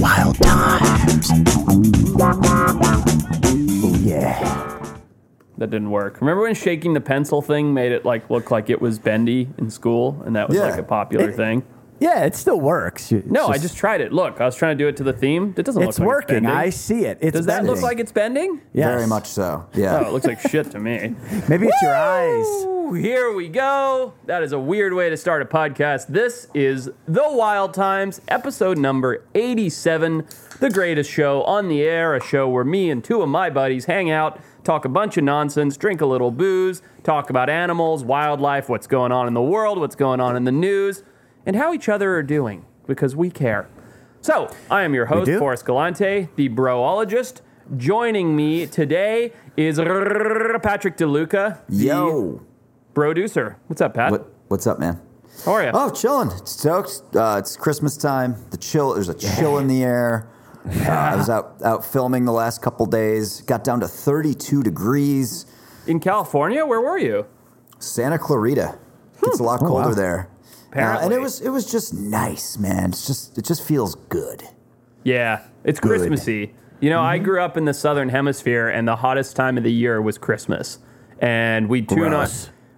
Wild times. Oh yeah. That didn't work. Remember when shaking the pencil thing made it like look like it was bendy in school, and that was Yeah. like a popular thing? Yeah, it still works. It's No, I just tried it. Look, I was trying to do it to the theme. It doesn't It's look like working. It's bending. I see it. It's Does that look like it's bending? Yes. Very much so. Yeah. Oh, it looks like shit to me. Maybe it's your eyes. Here we go. That is a weird way to start a podcast. This is The Wild Times, episode number 87, the greatest show on the air, a show where me and two of my buddies hang out, talk a bunch of nonsense, drink a little booze, talk about animals, wildlife, what's going on in the world, what's going on in the news, and how each other are doing, because we care. So, I am your host. Forrest Galante, the broologist. Joining me today is Patrick DeLuca, the Yo. Producer. What's up, Pat? What, what's up, man? How are you? Oh, chilling. Stoked. Uh, it's Christmas time. The chill. There's a chill in the air. Uh, I was out out filming the last couple days. Got down to 32 degrees. In California? Where were you? Santa Clarita. It's a lot colder wow. there. Uh, and it was it was just nice, man. It's just it just feels good. Yeah, it's Good. Christmassy. You know, I grew up in the southern hemisphere, and the hottest time of the year was Christmas. And we'd tune on.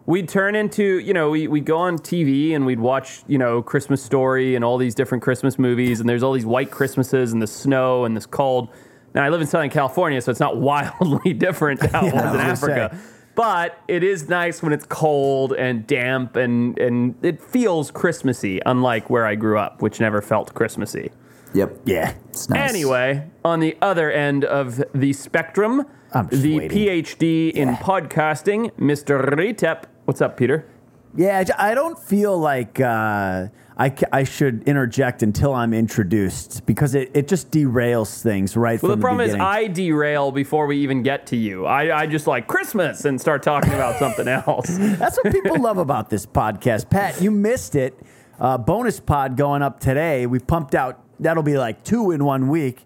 We'd turn into, you know, we, we'd go on TV and we'd watch, you know, Christmas Story and all these different Christmas movies, and there's all these white Christmases and the snow and this cold. Now, I live in Southern California, so it's not wildly different to how it was in Africa. say. But it is nice when it's cold and damp and, and it feels Christmassy, unlike where I grew up, which never felt Christmassy. Yep. Yeah. It's nice. Anyway, on the other end of the spectrum, I'm just the waiting. PhD in Yeah. podcasting, Mr. Retep. What's up, Peter? Yeah, I don't feel like uh, I, I should interject until I'm introduced because it, it just derails things right Well, from the problem is. I derail before we even get to you. I, I just like Christmas and start talking about something else. That's what people love about this podcast. Pat, you missed it. Uh, bonus pod going up today. We pumped out, that'll be like two in one week.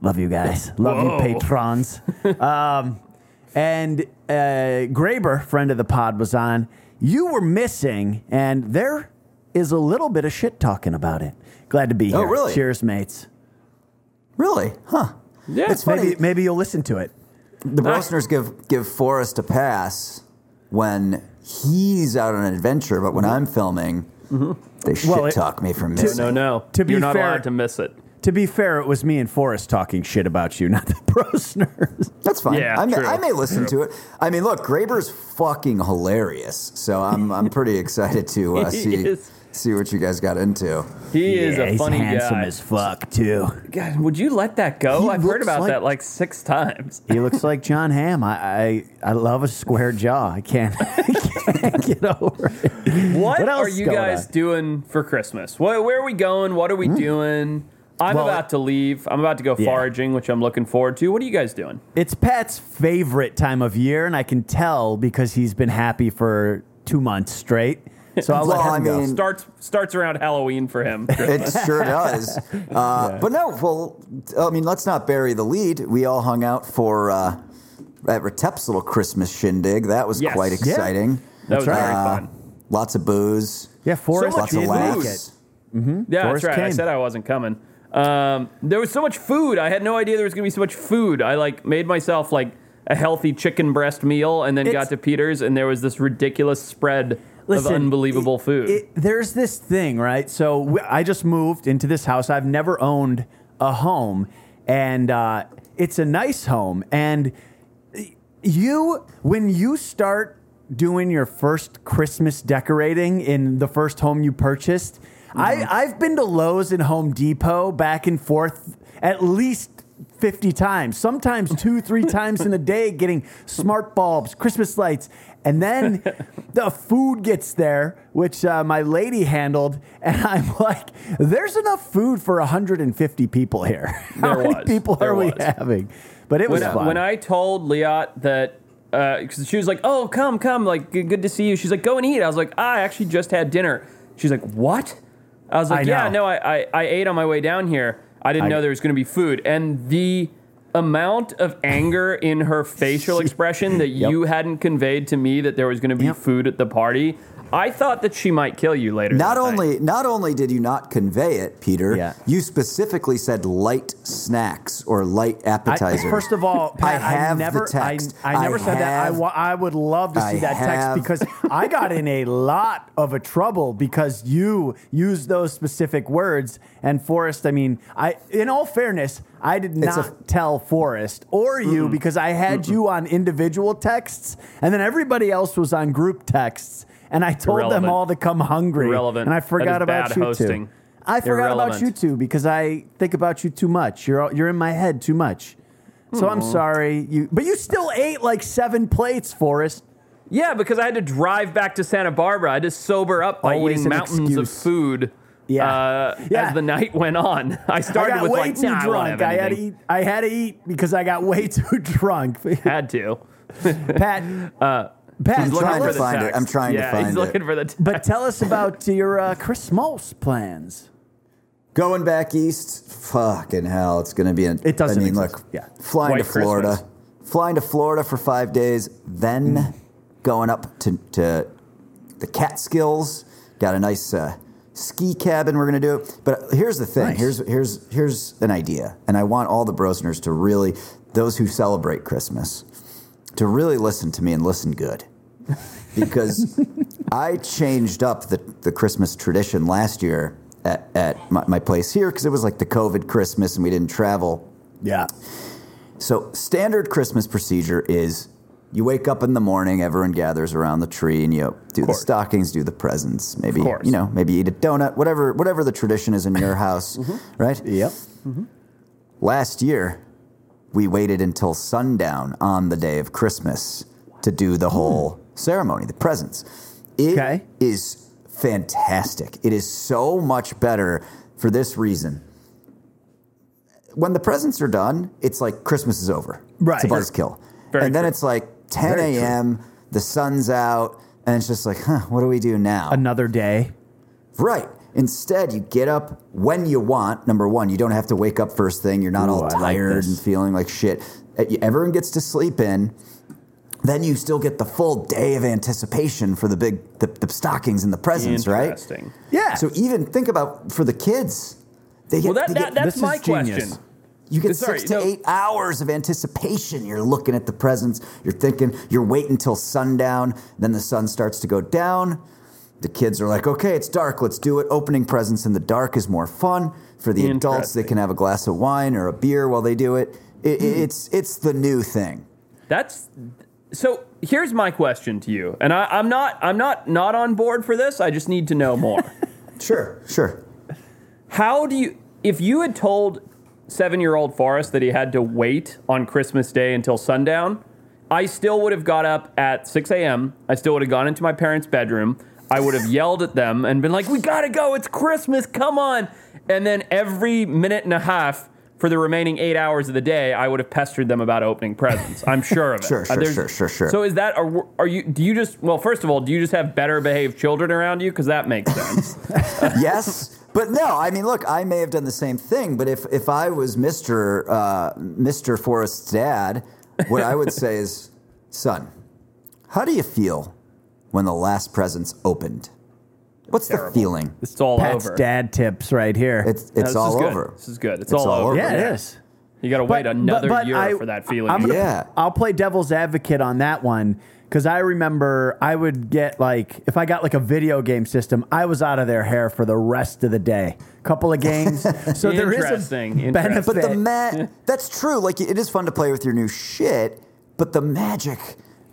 Love you guys. Love Whoa. you, patrons. um, and uh, Graber, friend of the pod, was on. You were missing, and there is a little bit of shit talking about it. Glad to be Oh, here. really? Cheers, mates. Really? Huh. Yeah, It's funny. Maybe, maybe you'll listen to it. The Brosners give give Forrest a pass when he's out on an adventure, but when I'm filming, they shit Well, talk me for missing. no, no. To be You're not fair- allowed to miss it. To be fair, it was me and Forrest talking shit about you, not the Brosners. That's fine. Yeah, I, may, true, I may listen true. to it. I mean, look, Graber's fucking hilarious, so I'm I'm pretty excited to uh, see is. See what you guys got into. He is Yeah, a he's funny handsome guy. as fuck too. God, would you let that go? He I've heard looks about like- that like six times. He looks like Jon Hamm. I, I I love a square jaw. I can't, I can't get over it. What, What else are you going guys on? doing for Christmas? Where, where are we going? What are we hmm. doing? I'm Well, about to leave. I'm about to go Yeah. foraging, which I'm looking forward to. What are you guys doing? It's Pat's favorite time of year, and I can tell because he's been happy for two months straight. So I'll Well, let him I go. mean- Starts starts around Halloween for him. It sure does. Uh, But no, well, I mean, let's not bury the lead. We all hung out for uh, at Retep's little Christmas shindig. That was Yes. quite Yeah. exciting. That was very Uh, fun. Lots of booze. Yeah, Forrest much Lots of did food. make laughs. it. Yeah, Forrest that's right. I said I wasn't coming. Um, there was so much food. I had no idea there was going to be so much food. I like made myself like a healthy chicken breast meal, and then It's- got to Peter's, and there was this ridiculous spread Listen, of unbelievable it- food. it- there's this thing, right? So w- I just moved into this house. I've never owned a home, and uh, it's a nice home. And you, when you start doing your first Christmas decorating in the first home you purchased, I, I've been to Lowe's and Home Depot back and forth at least 50 times, sometimes two, three times in a day, getting smart bulbs, Christmas lights. And then the food gets there, which uh, my lady handled. And I'm like, there's enough food for 150 people here. How There many was. people There are we having? But it was when, fun. when I told Liat that, because she was like, "Oh, come, come, like good, good to see you." She's like, "Go and eat." I was like, "I actually just had dinner." She's like, "What?" I was like, I "Yeah, no, I, I, I ate on my way down here. I didn't I- know there was going to be food." And the amount of anger in her facial expression that you hadn't conveyed to me that there was going to be Yep. food at the party, I thought that she might kill you later. Not that night. only not only did you not convey it, Peter, Yeah. you specifically said light snacks or light I, appetizers. first of all, Pat, I have the never, text. I, I never I said that. I, wa- I would love to see I that have- text because I got in a lot of a trouble because you used those specific words. And Forrest, I mean, I in all fairness, I did It's not a- tell Forrest or you because I had you on individual texts, and then everybody else was on group texts. And I told Irrelevant. them all to come hungry. Irrelevant. And I forgot about you hosting. two. I forgot about you two because I think about you too much. You're you're in my head too much. So I'm sorry. You but you still ate like seven plates, Forrest. Yeah, because I had to drive back to Santa Barbara. I had to sober up by Always eating an mountains of excuse. food. Yeah. Uh, Yeah. As the night went on, I started I got with way like, too nah, I won't drunk. have I had to anything." eat. I had to eat because I got way too drunk. Had to. Pat, Pat, He's looking trying for to the find it. I'm trying to yeah, find he's it. for the. Text. but tell us about your uh, Christmas plans. Going back east, fucking hell, it's going to be. An, It doesn't I mean, exist. look, Yeah. flying White to Florida, Christmas. flying to Florida for five days, then Mm. going up to to the Catskills. Got a nice uh, ski cabin we're going to do. But here's the thing. Nice. Here's here's here's an idea, and I want all the Brosners to really, those who celebrate Christmas, to really listen to me and listen good. Because I changed up the, the Christmas tradition last year at, at my, my place here because it was like the COVID Christmas and we didn't travel. Yeah. So, standard Christmas procedure is you wake up in the morning, everyone gathers around the tree, and you do the stockings, do the presents, maybe you know, maybe eat a donut, whatever, whatever the tradition is in your house, right? Yep. Last year, we waited until sundown on the day of Christmas to do the whole ceremony, the presents. It is Okay. fantastic. It is so much better for this reason. When the presents are done, it's like Christmas is over. Right. It's a buzzkill. Very and then true. it's like 10 a.m., the sun's out, and it's just like, huh, what do we do now? Another day. Right. Instead, you get up when you want. Number one, you don't have to wake up first thing. You're not Ooh, all I like tired and feeling like shit. Everyone gets to sleep in. Then you still get the full day of anticipation for the big the, the stockings and the presents, right? Interesting. Yeah. So even think about for the kids, they get, Well, that, they that get that's This my question. you get Sorry, six to no. eight hours of anticipation. You're looking at the presents. You're thinking. You're waiting till sundown. Then the sun starts to go down. The kids are like, "Okay, it's dark. Let's do it." Opening presents in the dark is more fun for the adults. They can have a glass of wine or a beer while they do it. it it's it's the new thing. That's so. Here's my question to you, and I, I'm not I'm not not on board for this. I just need to know more. Sure, sure. How do you, if you had told seven year old Forrest that he had to wait on Christmas Day until sundown, I still would have got up at 6 a.m. I still would have gone into my parents' bedroom. I would have yelled at them and been like, We gotta go, it's Christmas, come on. And then every minute and a half for the remaining eight hours of the day, I would have pestered them about opening presents. I'm sure of it. Sure, Uh, sure, there's- sure, sure, sure. So is that, are, are you, do you just, well, first of all, do you just have better behaved children around you? Because that makes sense. yes, but no. I mean, look, I may have done the same thing, but if if I was Mister uh, Mister Forrest's dad, what I would say is, son, how do you feel when the last presents opened? What's the Terrible. feeling? It's all Pat's over. dad tips right here. It's No, it's this all is good. over. This is good. It's, It's all, all over. over. yeah, yeah. it is. You got to wait But- another but- but year I- for that feeling. I'm gonna, Yeah. I'll play devil's advocate on that one because I remember I would get like if I got like a video game system, I was out of their hair for the rest of the day. Couple of games, so there is Interesting, a interesting. benefit. But the ma- that's true. Like it is fun to play with your new shit, but the magic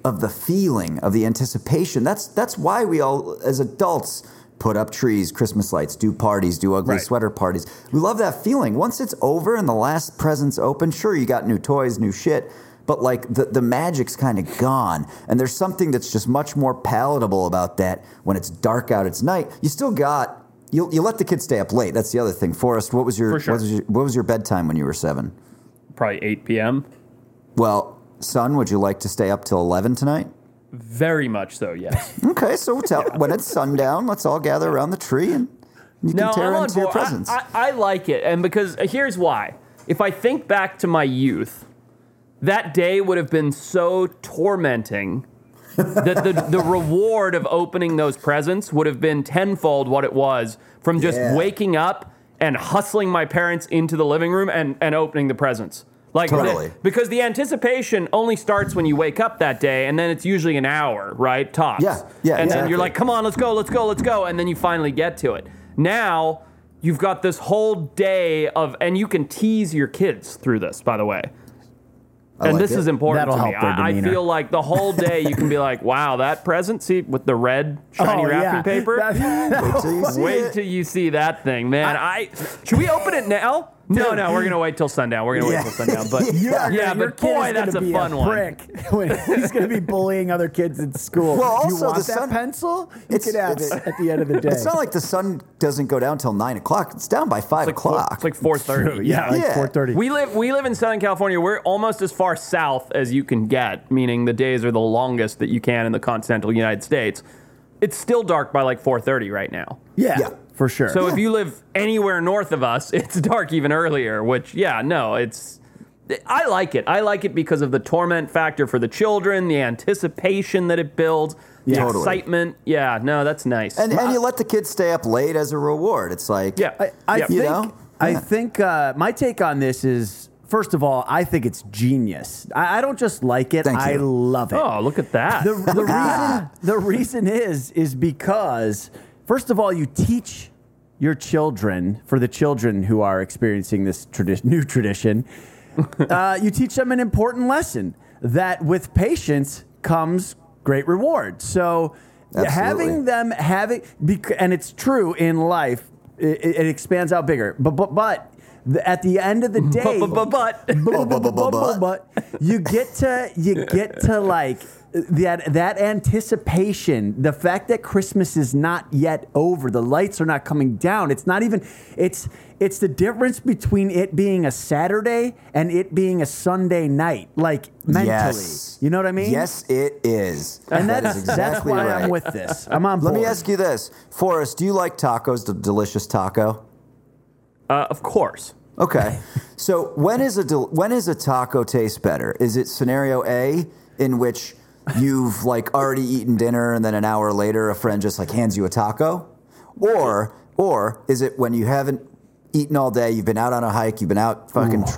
of the feeling of the anticipation. That's that's why we all as adults put up trees, Christmas lights, do parties, do ugly Right. sweater parties. We love that feeling. Once it's over and the last present's open, sure you got new toys, new shit. But like the, the magic's kind of gone. And there's something that's just much more palatable about that when it's dark out, it's night. You still got you, you let the kids stay up late. That's the other thing. Forrest, what was your, sure. what was your what was your bedtime when you were seven? Probably 8 p.m. Well, son, would you like to stay up till 11 tonight? Very much so, yes. Okay, so tell, when it's sundown, let's all gather around the tree and you can tear I'm into your board. I- presents. I, I like it, and because uh, here's why. If I think back to my youth, that day would have been so tormenting that the, the reward of opening those presents would have been tenfold what it was from just Yeah. waking up and hustling my parents into the living room and, and opening the presents. Like the- Totally. because the anticipation only starts when you wake up that day, and then it's usually an hour, right? Tops. Yeah, yeah, And then you're like, come on, let's go, let's go, let's go, and then you finally get to it. Now you've got this whole day of, and you can tease your kids through this, by the way. I and like this it. is important That'll to me. help their I, I feel like the whole day you can be like, wow, that present, see, with the red shiny Oh, wrapping yeah. paper. That- Wait till you see Wait till you see that thing, man. I, should we open it now? No, no, we're gonna wait till sundown. We're gonna Yeah. wait till sundown. But You are yeah, Your but kid boy, is that's a gonna be fun one. prick when he's going to be bullying other kids at school. Well, you also want the that sun- pencil? You It's- could have it's- it at the end of the day. It's not like the sun doesn't go down till nine o'clock. It's down by five It's like four, o'clock. it's like four thirty. yeah, like Yeah. 4:30. We live we live in Southern California. We're almost as far south as you can get, meaning the days are the longest that you can in the continental United States. It's still dark by like 4:30 right now. yeah, Yeah. For sure. So if you live anywhere north of us, it's dark even earlier, which yeah, no, it's I like it. I like it because of the torment factor for the children, the anticipation that it builds, the Yeah. Totally. excitement. Yeah, no, that's nice. and, and you let the kids stay up late as a reward. It's like yeah, I, I yeah. think, You know? I Yeah. think uh, my take on this is first of all, I think it's genius. I, I don't just like it; Thank I you. love it. Oh, look at that. the, the reason the reason is is because first of all, you teach your children for the children who are experiencing this tradi- new tradition. uh, you teach them an important lesson that with patience comes great reward. So Absolutely. having them having bec- and it's true in life, it, it expands out bigger. But but but. At the end of the day, but, but, but. but, but, but, but, but, but you get to you get to like that that anticipation the fact that christmas is not yet over the lights are not coming down it's not even it's it's the difference between it being a saturday and it being a sunday night like mentally Yes. you know what i mean Yes, it is. and That that's is that's exactly why right. i'm with this i'm on Let me ask you this, Forrest. Do you like tacos? The delicious taco. Uh, of course. Okay. so when is a del- when is a taco taste better? Is it scenario A in which you've like already eaten dinner and then an hour later a friend just like hands you a taco? Or or is it when you haven't eaten all day, you've been out on a hike, you've been out fucking tr-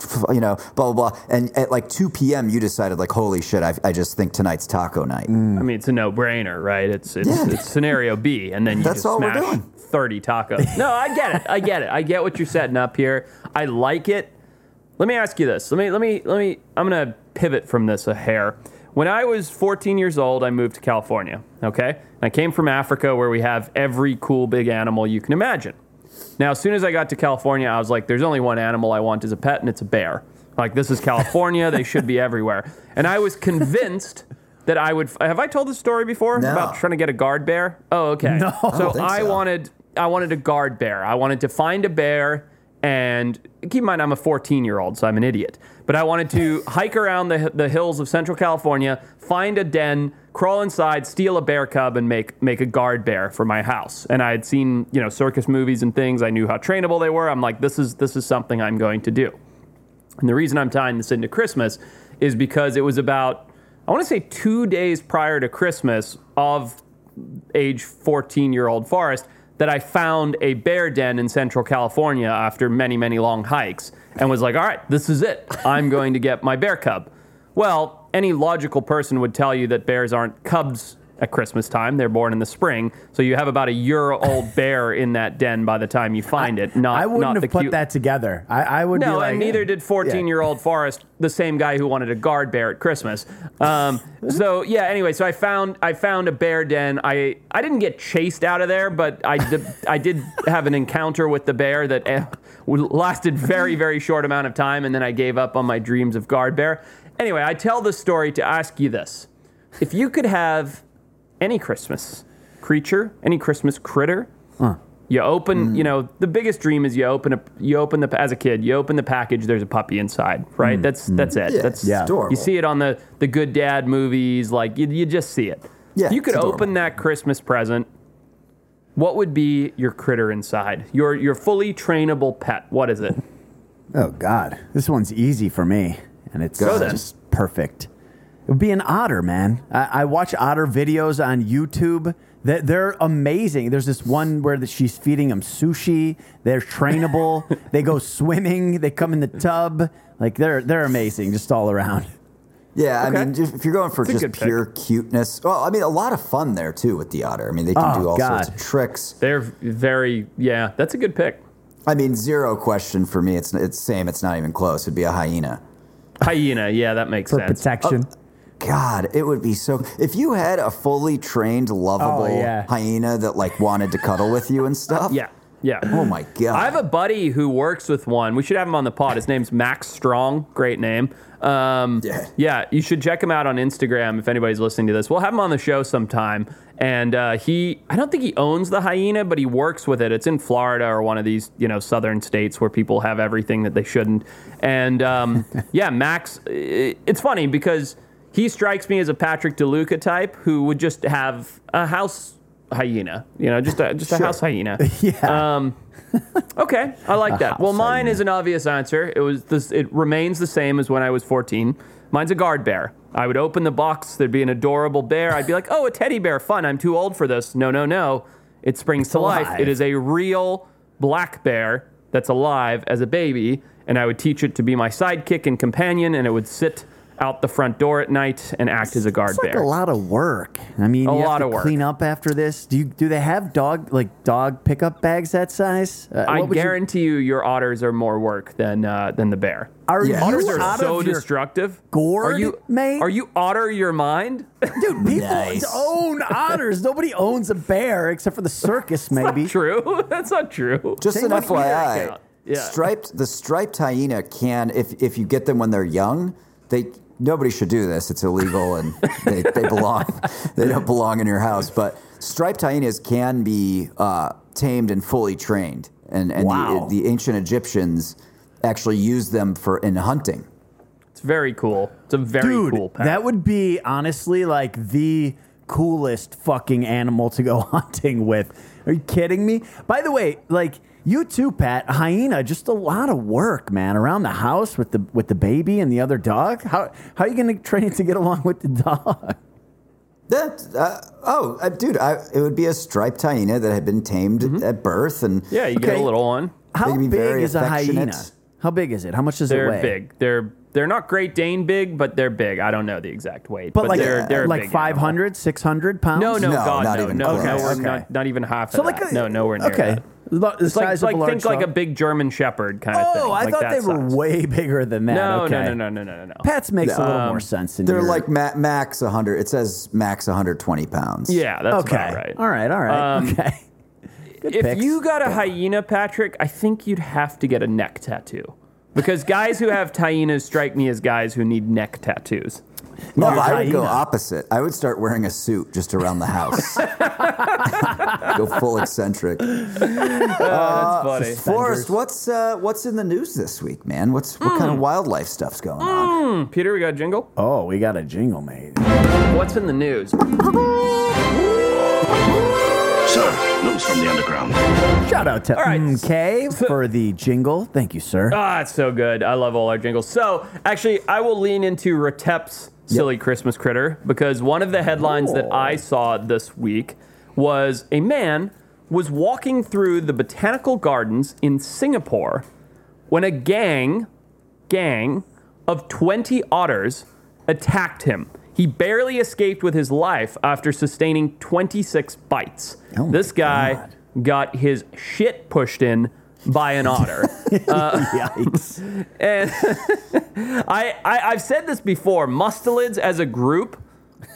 tr- you know, blah blah blah, and at like 2 p.m. you decided like, holy shit, I, I just think tonight's taco night. Mm. I mean, it's a no-brainer, right? It's it's, Yeah. it's scenario B, and then you That's just all we're smash doing. thirty tacos. No, I get it. I get it. I get what you're setting up here. I like it. Let me ask you this. Let me let me let me. I'm gonna pivot from this a hair. When I was 14 years old, I moved to California. Okay, I came from Africa, where we have every cool big animal you can imagine. Now, as soon as I got to California, I was like, there's only one animal I want as a pet, and it's a bear. Like, this is California. they should be everywhere. And I was convinced that I would. Have I told this story before No. about trying to get a guard bear? Oh, okay. No. So I don't think I so. wanted, I wanted a guard bear. I wanted to find a bear, and keep in mind, I'm a 14 year old, so I'm an idiot. But I wanted to hike around the, the hills of Central California, find a den, crawl inside, steal a bear cub, and make make a guard bear for my house. And I had seen, you know, circus movies and things. I knew how trainable they were. I'm like, this is this is something I'm going to do. And the reason I'm tying this into Christmas is because it was about, I want to say two days prior to Christmas of age 14 year old Forrest that I found a bear den in Central California after many, many long hikes and was like, all right, this is it. I'm going to get my bear cub. Well, any logical person would tell you that bears aren't cubs at Christmas time. They're born in the spring. So you have about a year old bear in that den by the time you find it. Not, i wouldn't not have the put cute- that together i, I would be no, like, and neither did 14 year old Forrest, the same guy who wanted a guard bear at Christmas. Um, so yeah, anyway, so I found I found a bear den. I I didn't get chased out of there, but I did, I did have an encounter with the bear that eh, lasted very very short amount of time, and then I gave up on my dreams of guard bear. Anyway, I tell this story to ask you this: If you could have any Christmas creature, any Christmas critter. You open, Mm. you know, the biggest dream is you open a, you open the as a kid, you open the package. There's a puppy inside, right? That's that's it. Mm. Yeah, that's it's adorable. You see it on the the Good Dad movies, like you, you just see it. Yeah, If you could open that Christmas present. What would be your critter inside? Your your fully trainable pet. What is it? Oh God, this one's easy for me, and it's Go then. just perfect. It would be an otter, man. I, I watch otter videos on YouTube. They're, they're amazing. There's this one where the, she's feeding them sushi. They're trainable. they go swimming. They come in the tub. Like they're they're amazing, just all around. Yeah, I mean, if if you're going for It's just good pick. pure cuteness, well, I mean, a lot of fun there too with the otter. I mean, they can Oh, do all God. sorts of tricks. They're very yeah. That's a good pick. I mean, zero question for me. It's it's same. It's not even close. It'd be a hyena. Hyena. Yeah, that makes For sense. protection. Oh, God, it would be so. If you had a fully trained, lovable Oh, yeah. hyena that like wanted to cuddle with you and stuff. Yeah. Yeah. Oh my god. I have a buddy who works with one. We should have him on the pod. His name's Max Strong. Great name. Um, Yeah. yeah, you should check him out on Instagram if anybody's listening to this. We'll have him on the show sometime. And uh, he, I don't think he owns the hyena, but he works with it. It's in Florida or one of these, you know, southern states where people have everything that they shouldn't. And um, yeah, Max, it's funny because he strikes me as a Patrick DeLuca type who would just have a house hyena, you know, just a, just a Sure. house hyena. yeah. Um, Okay, I like that. Well, mine hyena. is an obvious answer. It was this. It remains the same as when I was 14. Mine's a guard bear. I would open the box. There'd be an adorable bear. I'd be like, "Oh, a teddy bear, fun! I'm too old for this." No, no, no. It springs to life. It is a real black bear that's alive as a baby, and I would teach it to be my sidekick and companion, and it would sit out the front door at night and act as a guard It's like bear. a lot of work. I mean, A you have lot to of work. clean up after this. Do you do they have dog like dog pickup bags that size? Uh, I what would you- guarantee you, your otters are more work than uh, than the bear. are Yeah. you Otters out are so of destructive. gourd, are you, mate? Are you otter your mind? dude? People Nice. own otters. Nobody owns a bear except for the circus, maybe. true. That's not true. Just an FYI. Yeah. striped the striped hyena can if if you get them when they're young, they nobody should do this. It's illegal and they, they belong they don't belong in your house. But striped hyenas can be uh, tamed and fully trained, and and Wow. the, the ancient Egyptians actually used them for in hunting. It's very cool. It's a very Dude, cool pet. that would be honestly like the coolest fucking animal to go hunting with. Are you kidding me? By the way, like you too, Pat, hyena, just a lot of work, man, around the house with the with the baby and the other dog. How how are you going to train it to get along with the dog? That uh, oh, uh, dude, I, it would be a striped hyena that had been tamed at birth, and Mm-hmm. yeah, you get a little one. How big very is a hyena? How big is it? How much does it They're big. They're they're not Great Dane big, but they're big. I don't know the exact weight, But, like they're, they're like big 500, 600 pounds? No, no, No, God, not no, even no, close. nowhere, Okay. not, not even half So of like that. a, no, nowhere near Okay. that. Lo- It's like like of a large think like a big German Shepherd kind of thing. Oh, I like thought that they were way bigger than that. No, okay. no, no, no, no, no, no, no. Pets makes a little Um, more sense. In they're your- like ma- max 100. It says max 120 pounds. Yeah, that's okay. about right. All right, all right. Um, okay. Good if picks. you got a hyena, Patrick, I think you'd have to get a neck tattoo. Because guys who have hyenas strike me as guys who need neck tattoos. No, I would go opposite. I would start wearing a suit just around the house. go full eccentric. That's funny. Forrest, what's uh, what's in the news this week, man? What's what kind of wildlife stuff's going on? Peter, we got a jingle. Oh, we got a jingle made. What's in the news? Sir, news from the underground. Shout out to right. MK for the jingle. Thank you, sir. Ah, it's so good. I love all our jingles. So, actually, I will lean into Retep's silly Christmas critter because one of the headlines that I saw this week was a man was walking through the botanical gardens in Singapore when a gang gang of 20 otters attacked him. He barely escaped with his life after sustaining 26 bites. Oh this guy God. got his shit pushed in by an otter. Uh, Yikes. And I, I I've said this before. Mustelids as a group,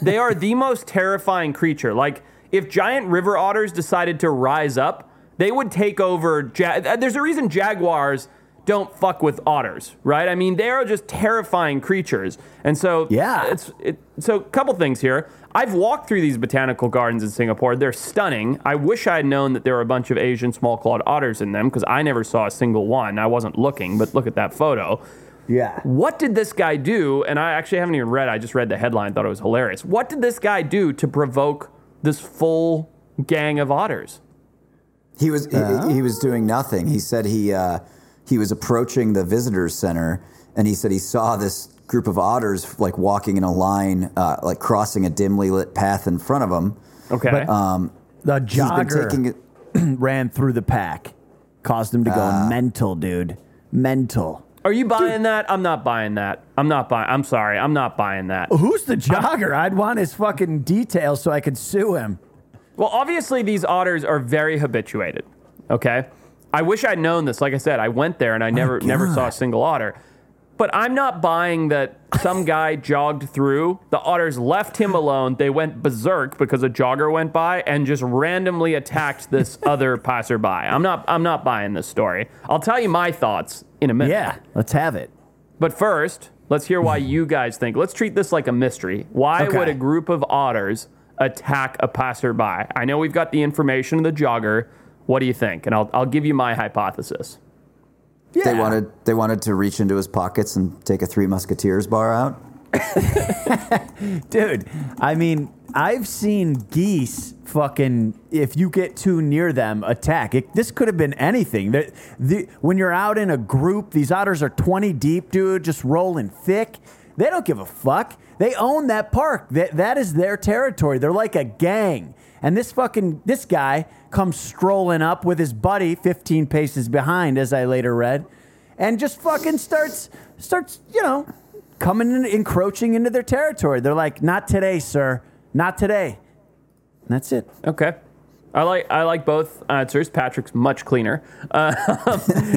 they are the most terrifying creature. Like if giant river otters decided to rise up, they would take over. Ja- uh, There's a reason jaguars don't fuck with otters, right? I mean, they are just terrifying creatures. And so Yeah. it's it, so a couple things here. I've walked through these botanical gardens in Singapore. They're stunning. I wish I had known that there were a bunch of Asian small-clawed otters in them because I never saw a single one. I wasn't looking, but look at that photo. Yeah. What did this guy do? And I actually haven't even read. I just read the headline. Thought it was hilarious. What did this guy do to provoke this full gang of otters? He was he, he was doing nothing. He said he uh, he was approaching the visitors center, and he said he saw this group of otters like walking in a line, uh, like crossing a dimly lit path in front of him. Okay. The He's been jogger taking it. ran through the pack, caused him to go Ah. mental, dude. Mental. Are you buying that? I'm not buying that. I'm not buying. I'm sorry. I'm not buying that. Who's the jogger? I'd want his fucking details so I could sue him. Well, obviously these otters are very habituated. Okay. I wish I'd known this. Like I said, I went there and I never never saw a single otter. But I'm not buying that some guy jogged through. The otters left him alone. They went berserk because a jogger went by and just randomly attacked this other passerby. I'm not I'm not buying this story. I'll tell you my thoughts in a minute. Yeah, let's have it. But first, let's hear why you guys think. Let's treat this like a mystery. Why Okay. would a group of otters attack a passerby? I know we've got the information of the jogger. What do you think? And I'll, I'll give you my hypothesis. Yeah. They wanted they wanted to reach into his pockets and take a Three Musketeers bar out. Dude, I mean, I've seen geese fucking, if you get too near them, attack. It, this could have been anything. The, the, when you're out in a group, these otters are 20 deep, dude, just rolling thick. They don't give a fuck. They own that park. That, that is their territory. They're like a gang. And this fucking, this guy comes strolling up with his buddy 15 paces behind, as I later read, and just fucking starts, starts, you know, coming in, encroaching into their territory. They're like, "Not today, sir. Not today." And that's it. Okay. I like I like both answers. Patrick's much cleaner. Uh,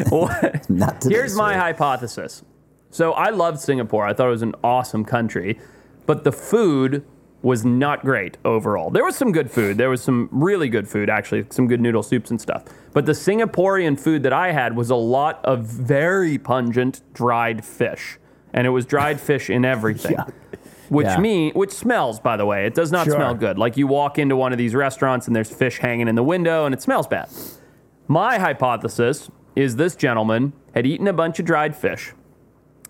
Not today, Here's my sir. hypothesis. So I loved Singapore. I thought it was an awesome country, but the food was not great overall. There was some good food. There was some really good food, actually, some good noodle soups and stuff. But the Singaporean food that I had was a lot of very pungent dried fish, and it was dried fish in everything. Which Yeah. mean which smells, by the way. It does not Sure. smell good. Like you walk into one of these restaurants and there's fish hanging in the window and it smells bad. My hypothesis is this gentleman had eaten a bunch of dried fish.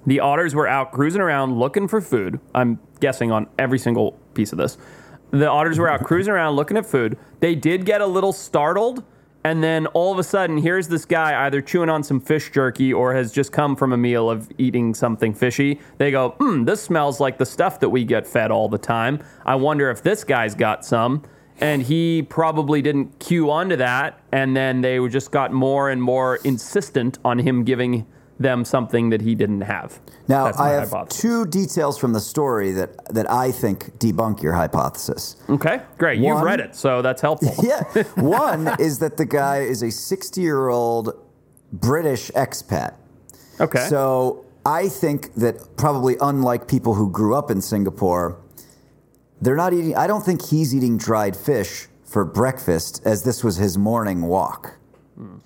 The otters were out cruising around looking for food. I'm guessing on every single piece of this. The otters were out cruising around looking at food. They did get a little startled, and then all of a sudden, here's this guy either chewing on some fish jerky or has just come from a meal of eating something fishy. They go, hmm, this smells like the stuff that we get fed all the time. I wonder if this guy's got some. And he probably didn't cue onto that, and then they just got more and more insistent on him giving them something that he didn't have. Now, I have hypothesis. two details from the story that, that I think debunk your hypothesis. Okay, great. You've read it, so that's helpful. yeah. One is that the guy is a 60 year old British expat. Okay. So I think that probably unlike people who grew up in Singapore, they're not eating, I don't think he's eating dried fish for breakfast as this was his morning walk. Hmm.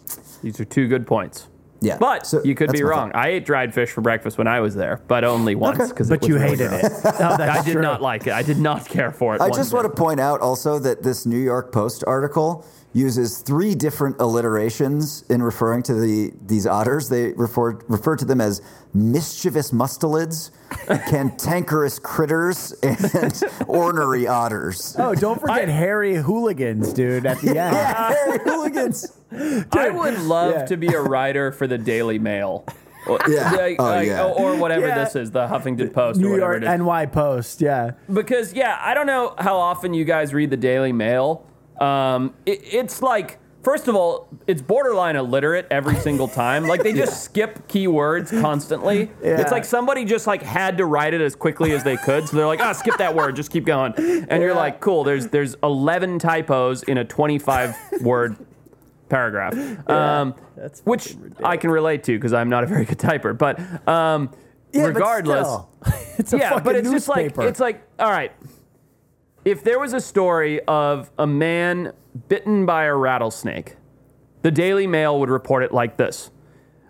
These are two good points. Yeah. But So you could be wrong. thought. I ate dried fish for breakfast when I was there, but only once Okay. because But you hated it. Oh, that's I did true. not like it. I did not care for it. I just bit. want to point out also that this New York Post article uses three different alliterations in referring to the these otters. They refer refer to them as mischievous mustelids, cantankerous critters, and ornery otters. Oh, don't forget hairy hooligans, dude. At the end. Yeah, hairy hooligans. I would love yeah. to be a writer for the Daily Mail. Or- Yeah. like- Oh, like- yeah. Or whatever Yeah. this is, the Huffington Post or New whatever York it is. NY Post. Yeah. because yeah, I don't know how often you guys read the Daily Mail. Um, it, it's like first of all, it's borderline illiterate every single time. Like they just skip keywords constantly. Yeah. It's like somebody just like had to write it as quickly as they could, so they're like, ah, skip that word, just keep going. And you're like, cool. There's there's 11 typos in a 25 word paragraph. Um, which fucking I can relate to because I'm not a very good typer. But um, Yeah, but regardless still, it's a yeah, fucking but it's newspaper. just like it's like all right. If there was a story of a man bitten by a rattlesnake, the Daily Mail would report it like this: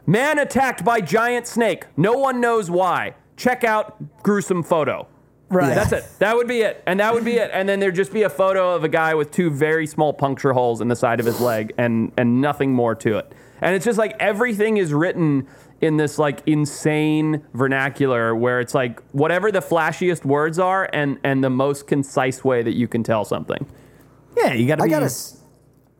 Man attacked by giant snake. No one knows why. Check out gruesome photo. right. That's it. That would be it. And that would be it. And then there'd just be a photo of a guy with two very small puncture holes in the side of his leg and and nothing more to it. And it's just like everything is written in this like insane vernacular where it's like whatever the flashiest words are and and the most concise way that you can tell something. Yeah, you got to I gotta, s-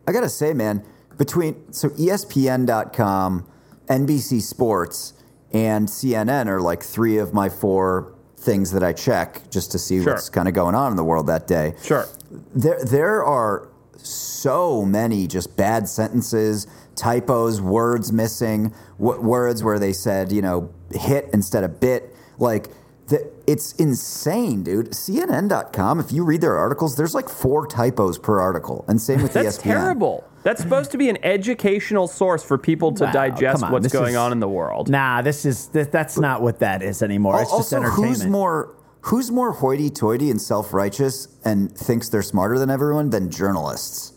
I gotta say, man, between so ESPN.com, NBC Sports and CNN are like three of my four things that I check just to see Sure. what's kind of going on in the world that day. Sure. There, there are so many just bad sentences, typos, words missing, w- words where they said, you know, hit instead of bit. Like, the, it's insane, dude. CNN.com, if you read their articles, there's like four typos per article. And same with That's ESPN. terrible. That's supposed to be an educational source for people to Wow, digest what's this going is- on in the world. Nah, this is th- that's not what that is anymore. It's just also, entertainment. who's more who's more hoity-toity and self-righteous and thinks they're smarter than everyone than journalists?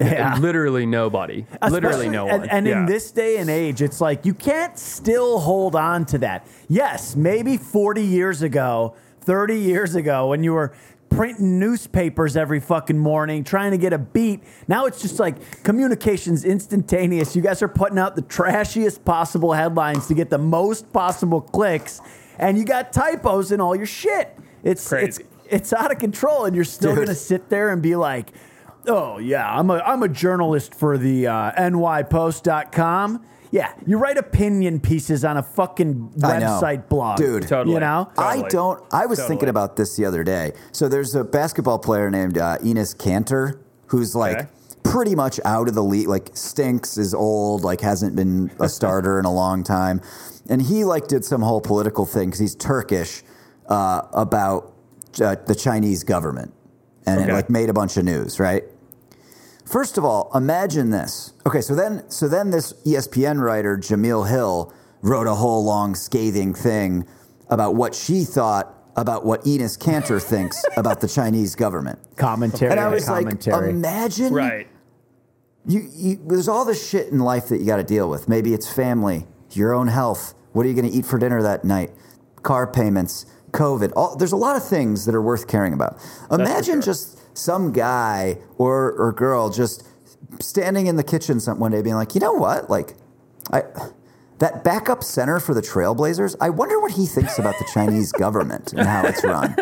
Yeah. Literally nobody. Literally no one. And, and Yeah. in this day and age, it's like you can't still hold on to that. Yes, maybe 40 years ago, 30 years ago, when you were printing newspapers every fucking morning trying to get a beat. Now it's just like communications instantaneous. You guys are putting out the trashiest possible headlines to get the most possible clicks, and you got typos in all your shit. It's Crazy. it's it's out of control, and you're still Dude. gonna sit there and be like, "Oh yeah, I'm a I'm a journalist for the uh, NYPost.com." Yeah, you write opinion pieces on a fucking I know. website blog, Dude. Totally. You know, I don't. I was Totally. thinking about this the other day. So there's a basketball player named uh, Enes Kanter who's like Okay. pretty much out of the league. Like stinks, is old, like hasn't been a starter in a long time, and he like did some whole political thing because he's Turkish uh, about uh, the Chinese government, and Okay. it like made a bunch of news, right? First of all, imagine this. Okay, so then so then this ESPN writer Jemele Hill wrote a whole long scathing thing about what she thought about what Enes Kanter thinks about the Chinese government. commentary, And I was commentary. like, imagine right. you, you there's all this shit in life that you got to deal with. Maybe it's family, your own health. What are you going to eat for dinner that night? Car payments, COVID. All, there's a lot of things that are worth caring about. Imagine sure. just some guy or or girl just standing in the kitchen some one day being like, you know what, like, I. That backup center for the Trailblazers, I wonder what he thinks about the Chinese government and how it's run.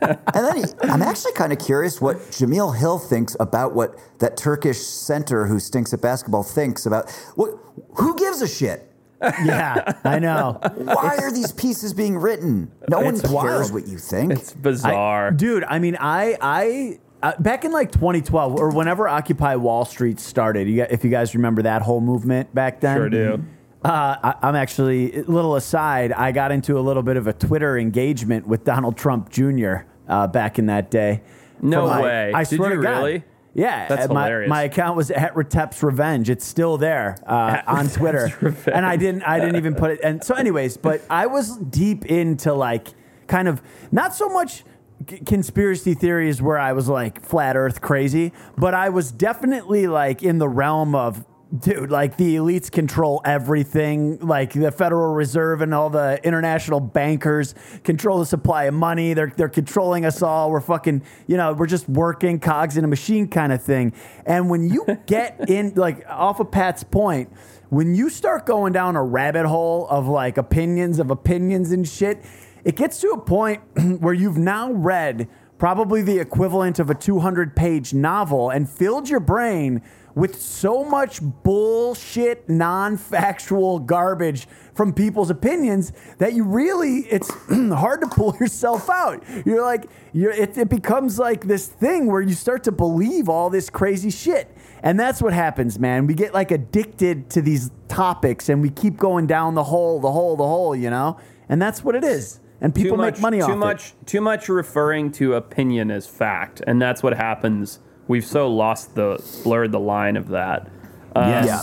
And then he, I'm actually kind of curious what Jemele Hill thinks about what that Turkish center who stinks at basketball thinks about. What, who gives a shit? yeah, I know. Why are these pieces being written? No one cares wild. what you think. It's bizarre. I, dude. I mean, I, I, uh, back in like 2012 or whenever Occupy Wall Street started. You, if you guys remember that whole movement back then, Sure do. Uh, I, I'm actually a little aside. I got into a little bit of a Twitter engagement with Donald Trump Jr. Uh, back in that day. No my- way. I Did swear you to God. really? Yeah, That's my, hilarious. my account was at Retep's Revenge. It's still there uh, on Twitter, and I didn't I didn't even put it. And so, anyways, but I was deep into like kind of not so much c- conspiracy theories where I was like flat Earth crazy, but I was definitely like in the realm of. Dude, like the elites control everything. Like the Federal Reserve and all the international bankers control the supply of money. They're they're controlling us all. We're fucking, you know, we're just working cogs in a machine kind of thing. And when you get in, like off of Pat's point, when you start going down a rabbit hole of like opinions of opinions and shit, it gets to a point where you've now read probably the equivalent of a 200 page novel and filled your brain with so much bullshit, non factual garbage from people's opinions that you really, it's hard to pull yourself out. You're like, you're, it, it becomes like this thing where you start to believe all this crazy shit. And that's what happens, man. We get like addicted to these topics and we keep going down the hole, the hole, the hole, you know? And that's what it is. And people too much, make money too off much, Too much referring to opinion as fact, and that's what happens. We've so lost the blurred the line of that. Um, it. Yeah.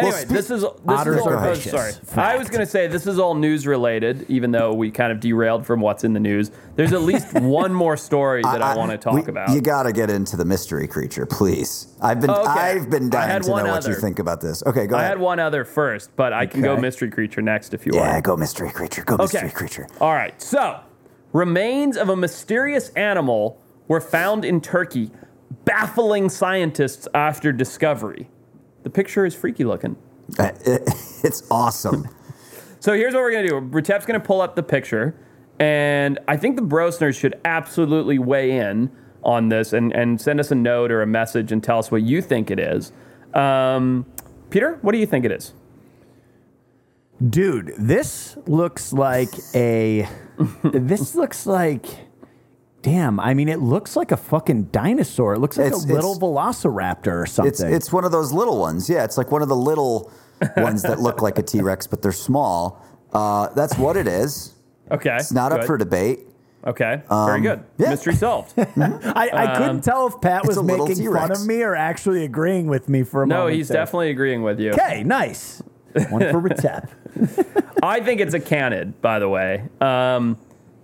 Anyway, this is this Otters is all, are oh, sorry. I was going to say this is all news related, even though we kind of derailed from what's in the news. There's at least one more story that I, want to talk we- about. You got to get into the mystery creature, please. I've been oh, Okay. I've been I dying had to know one what you other. think about this. Okay, go ahead. I ahead. had one other first, but I can go Okay. mystery creature next if you want. yeah, go mystery creature. Go mystery creature. All right. So, remains of a mysterious animal were found in Turkey, baffling scientists after discovery. The picture is freaky looking. Uh, it- it's awesome. So here's what we're gonna do. Retep's gonna pull up the picture, and I think the Brosners should absolutely weigh in on this and, and send us a note or a message and tell us what you think it is. Um, Peter, what do you think it is? Dude, this looks like a. this looks like. Damn, I mean, it looks like a fucking dinosaur. It looks like It's- a little velociraptor or something. It's it's one of those little ones. Yeah, it's like one of the little ones that look like a T Rex, but they're small. Uh, that's what it is. Okay. It's not up for debate. Okay. Very good. Um, yeah. Mystery solved. I, I couldn't tell if Pat was making fun T-Rex. of me or actually agreeing with me for a no, moment. No, he's there. definitely agreeing with you. Okay, nice. One for Retep. I think it's a canid, by the way, um,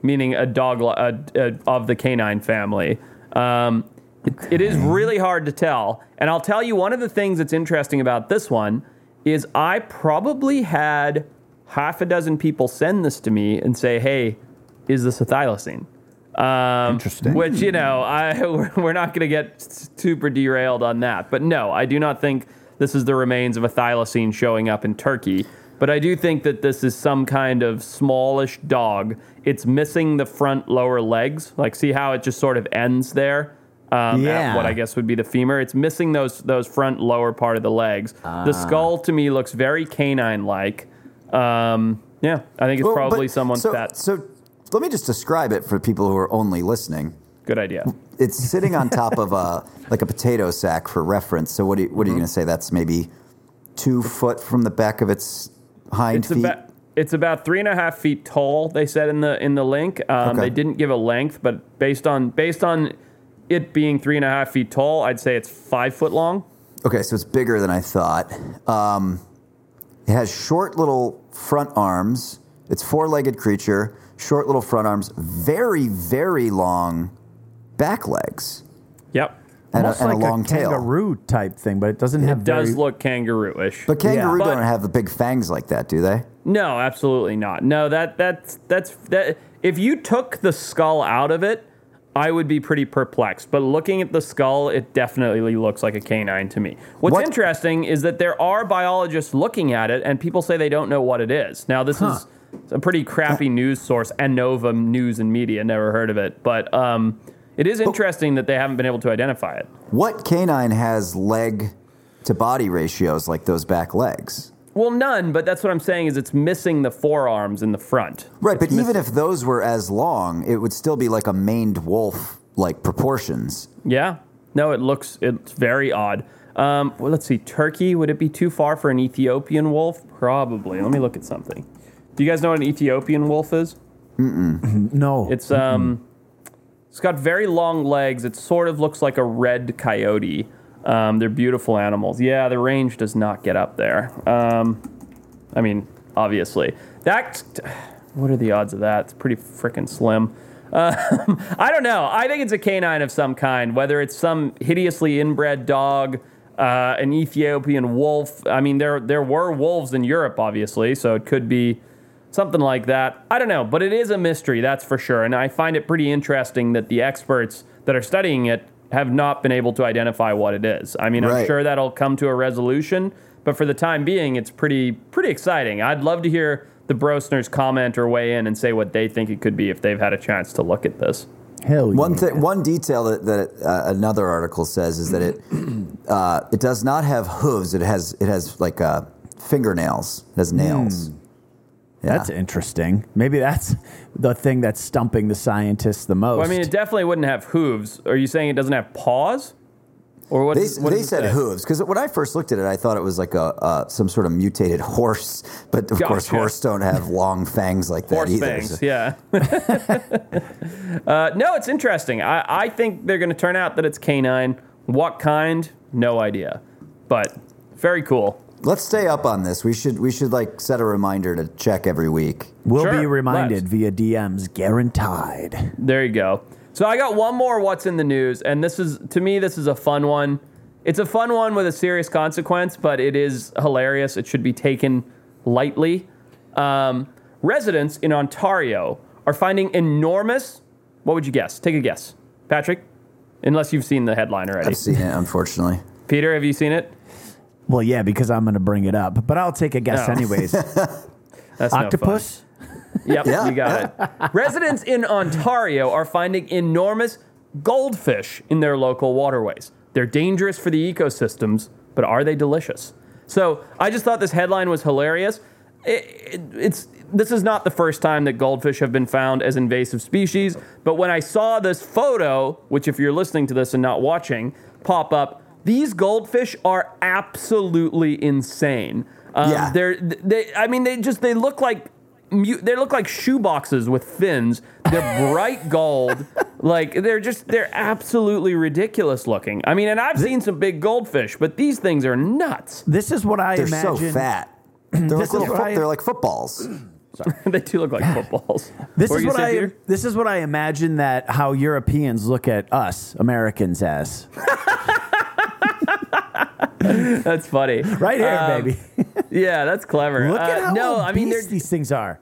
meaning a dog a, a, of the canine family. Um, it, it is really hard to tell. And I'll tell you one of the things that's interesting about this one is I probably had half a dozen people send this to me and say, hey, is this a thylacine? Um, Interesting. Which, you know, I, we're not going to get super derailed on that. But no, I do not think this is the remains of a thylacine showing up in Turkey. But I do think that this is some kind of smallish dog. It's missing the front lower legs. Like, see how it just sort of ends there? Um, Yeah. At what I guess would be the femur. It's missing those those front lower part of the legs. The skull to me looks very canine like. Um, yeah, I think it's Well, probably someone's so, pet. So let me just describe it for people who are only listening. Good idea. It's sitting on top of a like a potato sack for reference. So what, you, what are Mm-hmm. you going to say? That's maybe two foot from the back of its hind It's feet. about it's about three and a half feet tall. They said in the in the link. Um, Okay. They didn't give a length, but based on based on it being three and a half feet tall, I'd say it's five foot long. Okay, so it's bigger than I thought. Um, it has short little front arms. It's four-legged creature, short little front arms, very very long back legs, Yep, and, a, Almost and like a long tail. kangaroo type thing, but it doesn't have it does very, look kangaroo-ish. But kangaroo Yeah. don't But- have the big fangs like that, do they? No, absolutely not. No, that that's that's that. If you took the skull out of it, I would be pretty perplexed. But looking at the skull, it definitely looks like a canine to me. What's What- interesting is that there are biologists looking at it, and people say they don't know what it is. Now, this is a pretty crappy news source, Anova News and Media. Never heard of it, but um, it is interesting that they haven't been able to identify it. What canine has leg to body ratios like those back legs? Well, none, but that's what I'm saying is it's missing the forearms in the front. Right, but It's even if those were as long, it would still be like a maned wolf like proportions. Yeah. No, it looks it's very odd. Um, well, let's see. Turkey would it be too far for an Ethiopian wolf? Probably. Let me look at something. Do you guys know what an Ethiopian wolf is? no. It's um, it's got very long legs. It sort of looks like a red coyote. Um, they're beautiful animals. Yeah, the range does not get up there. Um, I mean, obviously that. What are the odds of that? It's pretty freaking slim. Um, I don't know. I think it's a canine of some kind, whether it's some hideously inbred dog, uh, an Ethiopian wolf. I mean, there there were wolves in Europe, obviously, so it could be something like that. I don't know, but it is a mystery, that's for sure. And I find it pretty interesting that the experts that are studying it have not been able to identify what it is. I mean, I'm sure that'll come to a resolution, but for the time being, it's pretty pretty exciting. I'd love to hear the Brosners comment or weigh in and say what they think it could be if they've had a chance to look at this. Hell One yeah. thing, one detail that, that uh, another article says is that it uh, it does not have hooves. It has it has like uh, fingernails. It has nails. Yeah. That's interesting. Maybe that's the thing that's stumping the scientists the most. Well, I mean, it definitely wouldn't have hooves. Are you saying it doesn't have paws? Or what? They, does- what they said say? hooves because when I first looked at it, I thought it was like a uh, some sort of mutated horse. But of course, Gotcha. horse don't have long fangs like that Horse either. fangs, so- yeah. uh, no, it's interesting. I, I think they're going to turn out that it's canine. What kind? No idea. But very cool. Let's stay up on this. We should we should like set a reminder to check every week. we'll Sure, be reminded let's. via DMs, guaranteed. There you go. So I got one more what's in the news, and this is to me this is a fun one. It's a fun one with a serious consequence, but it is hilarious. It should be taken lightly. Um, residents in Ontario are finding enormous. What would you guess? Take a guess, Patrick. Unless you've seen the headline already. I've seen it, unfortunately. Peter, have you seen it? Well, yeah, because I'm going to bring it up, but I'll take a guess Oh. anyways. That's no fun. Octopus? Yep, Yeah. you got it. Residents in Ontario are finding enormous goldfish in their local waterways. They're dangerous for the ecosystems, but are they delicious? So I just thought this headline was hilarious. it, it, it's this is not the first time that goldfish have been found as invasive species. But when I saw this photo, which if you're listening to this and not watching, pop up, these goldfish are absolutely insane. Um, Yeah. They're they. I mean, they just they look like. mu- They look like shoe boxes with fins. They're bright gold. Like they're just they're absolutely ridiculous looking. I mean, and I've seen some big goldfish, but these things are nuts. This is what I They're imagine. so fat. They're like, little I- they're like footballs. they do look like footballs. This What is what I. say, Peter? This is what I imagine that how Europeans look at us Americans as. That's funny. Right here, Um, baby. Yeah, that's clever. Look at Uh, how no, I mean these things are.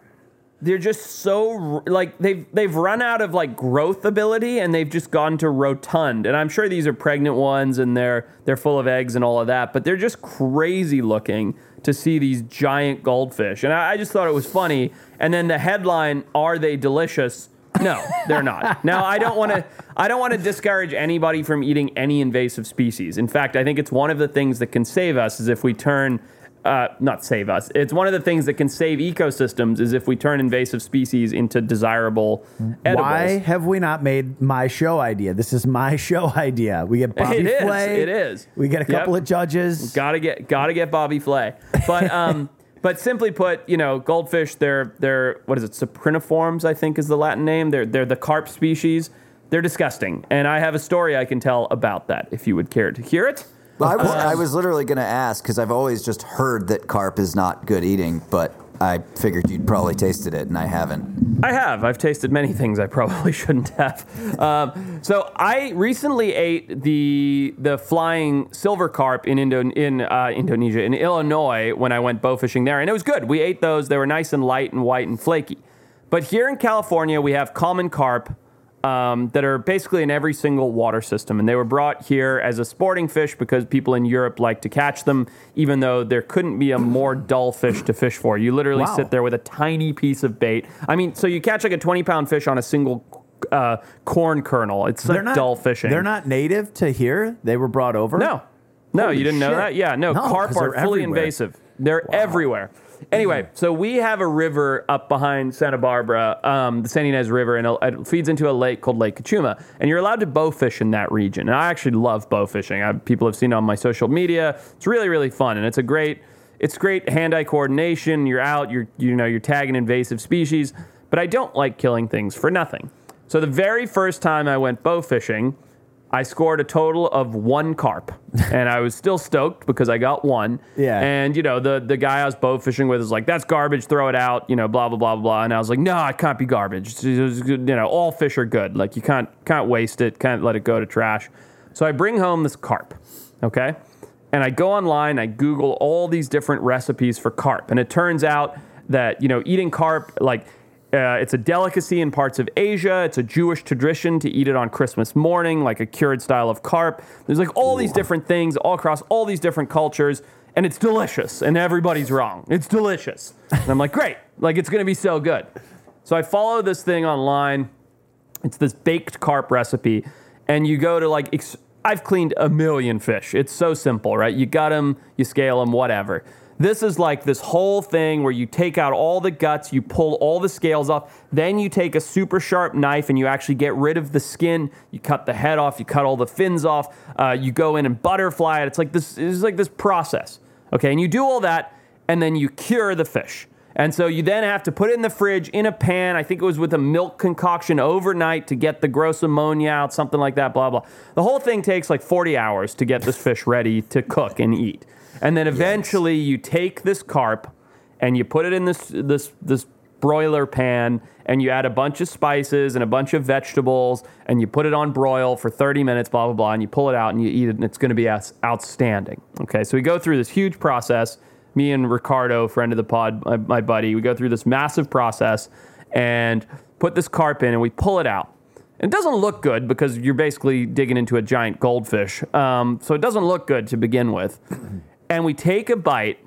they're just so like they've they've run out of like growth ability and they've just gone to rotund. And I'm sure these are pregnant ones and they're they're full of eggs and all of that, but they're just crazy looking to see these giant goldfish. And I, I just thought it was funny. And then the headline, "Are they delicious?" No, they're not. Now I don't want to. I don't want to discourage anybody from eating any invasive species. In fact, I think it's one of the things that can save us is if we turn. Uh, not save us. It's one of the things that can save ecosystems is if we turn invasive species into desirable edibles. Why have we not made my show idea? This is my show idea. We get Bobby It is, Flay. it is. We get a Yep. couple of judges. Gotta get gotta get Bobby Flay. But um but simply put, you know, goldfish, they're they're what is it, Cypriniformes, I think is the Latin name. They're they're the carp species. They're disgusting. And I have a story I can tell about that if you would care to hear it. I was, I was literally going to ask because I've always just heard that carp is not good eating, but I figured you'd probably tasted it, and I haven't. I have. I've tasted many things I probably shouldn't have. Um, so I recently ate the the flying silver carp in Indo- in uh, Indonesia in Illinois when I went bow fishing there, and it was good. We ate those; they were nice and light and white and flaky. But here in California, we have common carp um, that are basically in every single water system. And they were brought here as a sporting fish because people in Europe like to catch them, even though there couldn't be a more dull fish to fish for. You literally Wow. sit there with a tiny piece of bait. I mean, so you catch like a 20 pound fish on a single uh, corn kernel. It's like dull fishing. They're not native to here. They were brought over. No. No, Holy you didn't know that? Yeah, no, No, carp are fully everywhere. invasive. They're everywhere. Anyway, so we have a river up behind Santa Barbara, um, the San Ynez River, and it feeds into a lake called Lake Cachuma. And you're allowed to bow fish in that region. And I actually love bow fishing. I, people have seen it on my social media. It's really, really fun, and it's a great, it's great hand-eye coordination. You're out, you're, you know, you're tagging invasive species. But I don't like killing things for nothing. So the very first time I went bow fishing, I scored a total of one carp, and I was still stoked because I got one. Yeah. And you know, the the guy I was bow fishing with was like, "That's garbage. Throw it out." You know, blah blah blah blah. And I was like, "No, it can't be garbage. You know, all fish are good. Like you can't can't waste it. Can't let it go to trash." So I bring home this carp. Okay. And I go online. I Google all these different recipes for carp, and it turns out that you know eating carp like uh, it's a delicacy in parts of Asia. It's a Jewish tradition to eat it on Christmas morning, like a cured style of carp. There's like all these different things all across all these different cultures, and it's delicious. And everybody's wrong. It's delicious. And I'm like, great. Like it's gonna be so good. So I follow this thing online. It's this baked carp recipe, and you go to like. Ex- I've cleaned a million fish. It's so simple, right? You gut them, you scale them, whatever. This is like this whole thing where you take out all the guts, you pull all the scales off, then you take a super sharp knife and you actually get rid of the skin. You cut the head off, you cut all the fins off, uh, you go in and butterfly it. It's like this. It's like this process, okay? And you do all that, and then you cure the fish. And so you then have to put it in the fridge in a pan. I think it was with a milk concoction overnight to get the gross ammonia out, something like that, blah, blah. The whole thing takes like 40 hours to get this fish ready to cook and eat. And then eventually you take this carp and you put it in this, this, this broiler pan and you add a bunch of spices and a bunch of vegetables and you put it on broil for 30 minutes, blah, blah, blah, and you pull it out and you eat it and it's going to be outstanding. Okay, so we go through this huge process me and Ricardo, friend of the pod, my, my buddy, we go through this massive process and put this carp in and we pull it out. It doesn't look good because you're basically digging into a giant goldfish. Um, so it doesn't look good to begin with. And we take a bite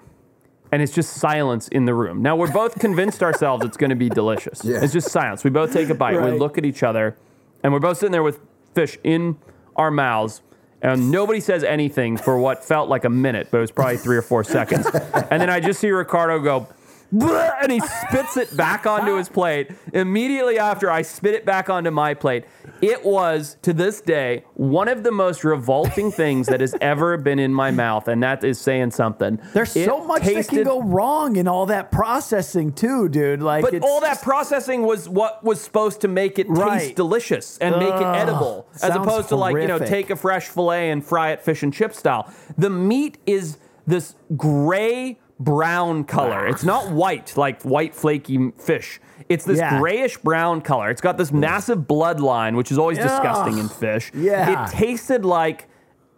and it's just silence in the room. Now we're both convinced ourselves it's going to be delicious. Yeah. It's just silence. We both take a bite. We look at each other and we're both sitting there with fish in our mouths. And nobody says anything for what felt like a minute, but it was probably three or four seconds. And then I just see Ricardo go, and he spits it back onto his plate. Immediately after I spit it back onto my plate, it was to this day one of the most revolting things that has ever been in my mouth, and that is saying something. There's It so much that can go wrong in all that processing too, dude. Like, But it's all that processing was what was supposed to make it taste delicious and make it edible, as opposed to like you know take a fresh fillet and fry it fish and chip style. The meat is this gray brown color. It's not white like white flaky fish. It's this Yeah. grayish brown color. It's got this massive bloodline, which is always disgusting in fish. Yeah. It tasted like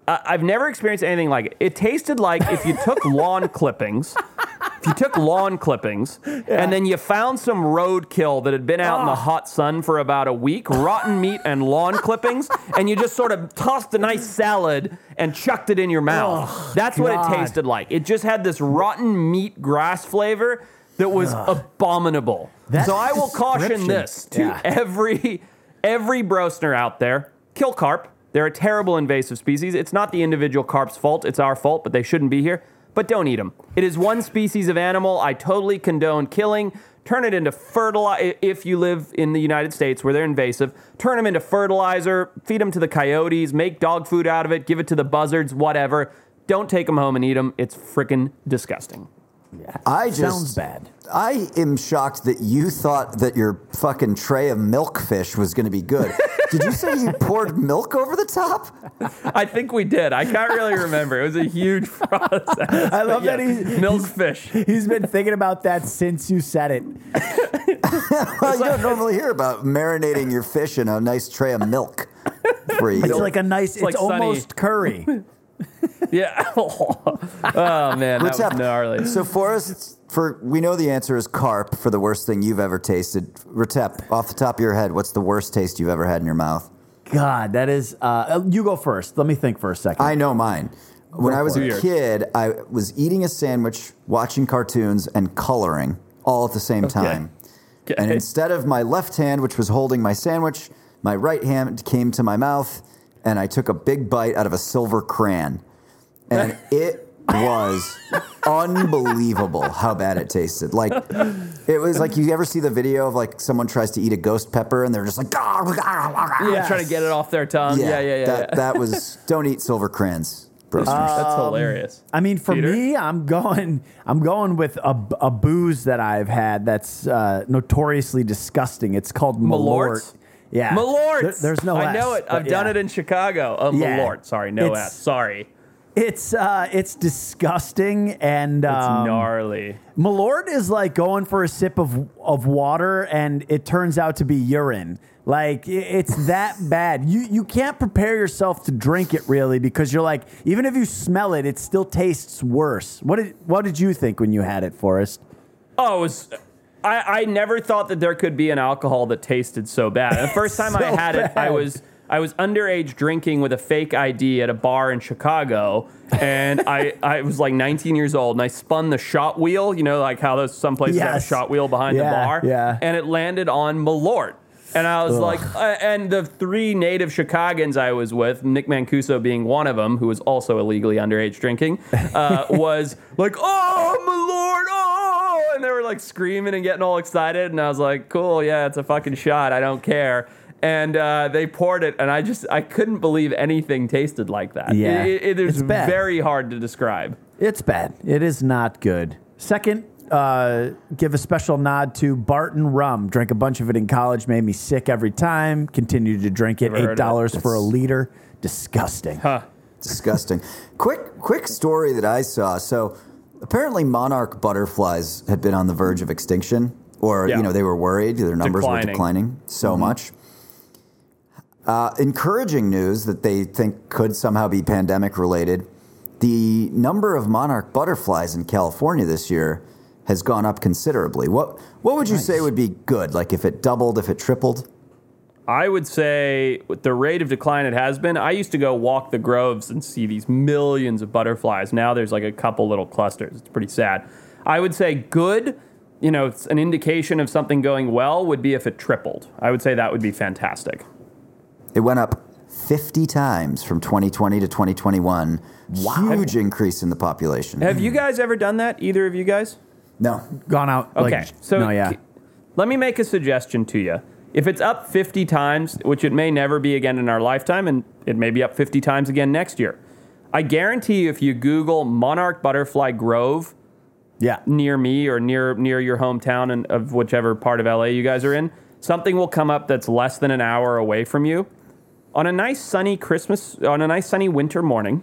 I- I've never experienced anything like it. It tasted like if you took lawn clippings, if you took lawn clippings, and then you found some roadkill that had been out in the hot sun for about a week, rotten meat and lawn clippings, and you just sort of tossed a nice salad and chucked it in your mouth. That's what it tasted like. It just had this rotten meat grass flavor that was abominable. That so I will caution this to Yeah. every every brosner out there: kill carp. They're a terrible invasive species. It's not the individual carp's fault; it's our fault. But they shouldn't be here. But don't eat them. It is one species of animal. I totally condone killing. Turn it into fertilizer if you live in the United States where they're invasive. Turn them into fertilizer. Feed them to the coyotes. Make dog food out of it. Give it to the buzzards. Whatever. Don't take them home and eat them. It's freaking disgusting. I just sounds bad. I am shocked that you thought that your fucking tray of milkfish was going to be good. Did you say you poured milk over the top? I think we did. I can't really remember. It was a huge process. I love But that yes, he- milk fish. He's been thinking about that since you said it. Well, you don't normally hear about marinating your fish in a nice tray of milk for you. It's like a nice. It's, like Sunny. almost curry. Yeah. oh man, that was Retep, gnarly. So Forrest, for we know the answer is carp for the worst thing you've ever tasted. Retep, off the top of your head, what's the worst taste you've ever had in your mouth? God, that is. Uh, you go first. Let me think for a second. I know mine. When I was a it. kid, I was eating a sandwich, watching cartoons, and coloring all at the same time. Okay. And instead of my left hand, which was holding my sandwich, my right hand came to my mouth, and I took a big bite out of a silver crayon. And it was unbelievable how bad it tasted. Like, it was like you ever see the video of like someone tries to eat a ghost pepper and they're just like, ah, ah, ah, yeah, Yes. trying to get it off their tongue. Yeah, yeah, yeah. That, yeah. that was, don't eat silver crayons, bro. That's um, hilarious. I mean, for Peter? me, I'm going. I'm going with a, a booze that I've had that's uh, notoriously disgusting. It's called Malort? Malort. Yeah, Malort. There- there's no. I know it. I've but done it in Chicago. Oh, Yeah. Malort. Sorry, no It's- S. Sorry. It's uh, it's disgusting and It's um, gnarly. Malort is like going for a sip of of water and it turns out to be urine. Like it's that bad. You you can't prepare yourself to drink it really because you're like even if you smell it, it still tastes worse. What did what did you think when you had it, Forrest? Oh, it was. I, I never thought that there could be an alcohol that tasted so bad. The first time I So had it, I was I was underage drinking with a fake ID at a bar in Chicago, and I, I was like 19 years old, and I spun the shot wheel. You know, like how those some places have a shot wheel behind Yeah, the bar, yeah. and it landed on Malort. And I was like, uh, and the three native Chicagoans I was with, Nick Mancuso being one of them, who was also illegally underage drinking, uh, was like, oh, Malort, oh, and they were like screaming and getting all excited. And I was like, cool, yeah, it's a fucking shot. I don't care. And uh, they poured it, and I just I couldn't believe anything tasted like that. Yeah, it, it is it's bad. very hard to describe. It's bad. It is not good. Second, uh, give a special nod to Barton Rum. Drank a bunch of it in college, made me sick every time. Continued to drink it. Never Eight dollars for a liter. Disgusting. Huh. Disgusting. quick, quick story that I saw. So apparently, monarch butterflies had been on the verge of extinction, or Yeah. you know they were worried their numbers were Declining. declining so much. Uh, encouraging news that they think could somehow be pandemic related. The number of monarch butterflies in California this year has gone up considerably. What what would you say would be good? Like if it doubled, if it tripled? I would say with the rate of decline it has been, I used to go walk the groves and see these millions of butterflies. Now there's like a couple little clusters. It's pretty sad. I would say good, you know, it's an indication of something going well would be if it tripled. I would say that would be fantastic. It went up 50 times from 2020 to 2021. Huge increase in the population. Have you guys ever done that? Either of you guys? No. Gone out. Okay, Like, so no, yeah. let me make a suggestion to you. If it's up 50 times, which it may never be again in our lifetime, and it may be up 50 times again next year, I guarantee you if you Google Monarch Butterfly Grove Yeah. near me or near near your hometown and of whichever part of LA you guys are in, something will come up that's less than an hour away from you. On a nice sunny Christmas, on a nice sunny winter morning,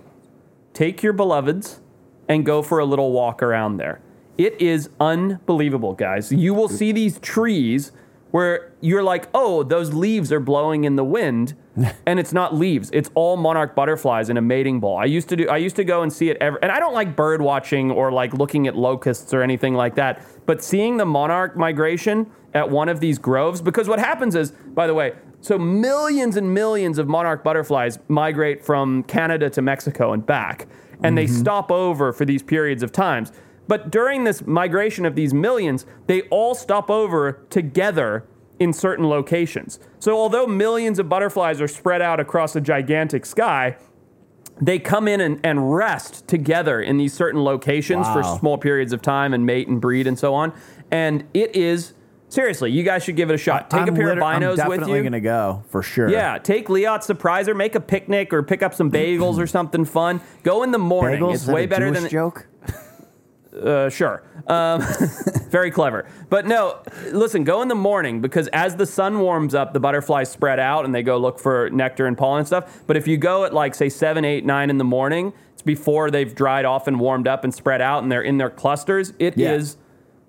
take your beloveds and go for a little walk around there. It is unbelievable, guys. You will see these trees where you're like, oh, those leaves are blowing in the wind, and it's not leaves. It's all monarch butterflies in a mating ball. I used to do. I used to go and see it every, and I don't like bird watching or like looking at locusts or anything like that. But seeing the monarch migration at one of these groves, because what happens is, by the way, so millions and millions of monarch butterflies migrate from Canada to Mexico and back, and they mm-hmm. stop over for these periods of times. But during this migration of these millions, they all stop over together in certain locations. So although millions of butterflies are spread out across a gigantic sky, they come in and, and rest together in these certain locations for small periods of time and mate and breed and so on. And it is seriously, you guys should give it a shot. Take a I'm pair of liter- I'm binos with definitely you. gonna go for sure. Yeah, take Liat surprise her, make a picnic or pick up some bagels or something fun. Go in the morning. Bagels? It's way a better Jewish than joke. uh, sure. Um, very clever. But no, listen, go in the morning because as the sun warms up, the butterflies spread out and they go look for nectar and pollen and stuff. But if you go at like, say, 7, 8, 9 in the morning, it's before they've dried off and warmed up and spread out and they're in their clusters. It is. Yeah.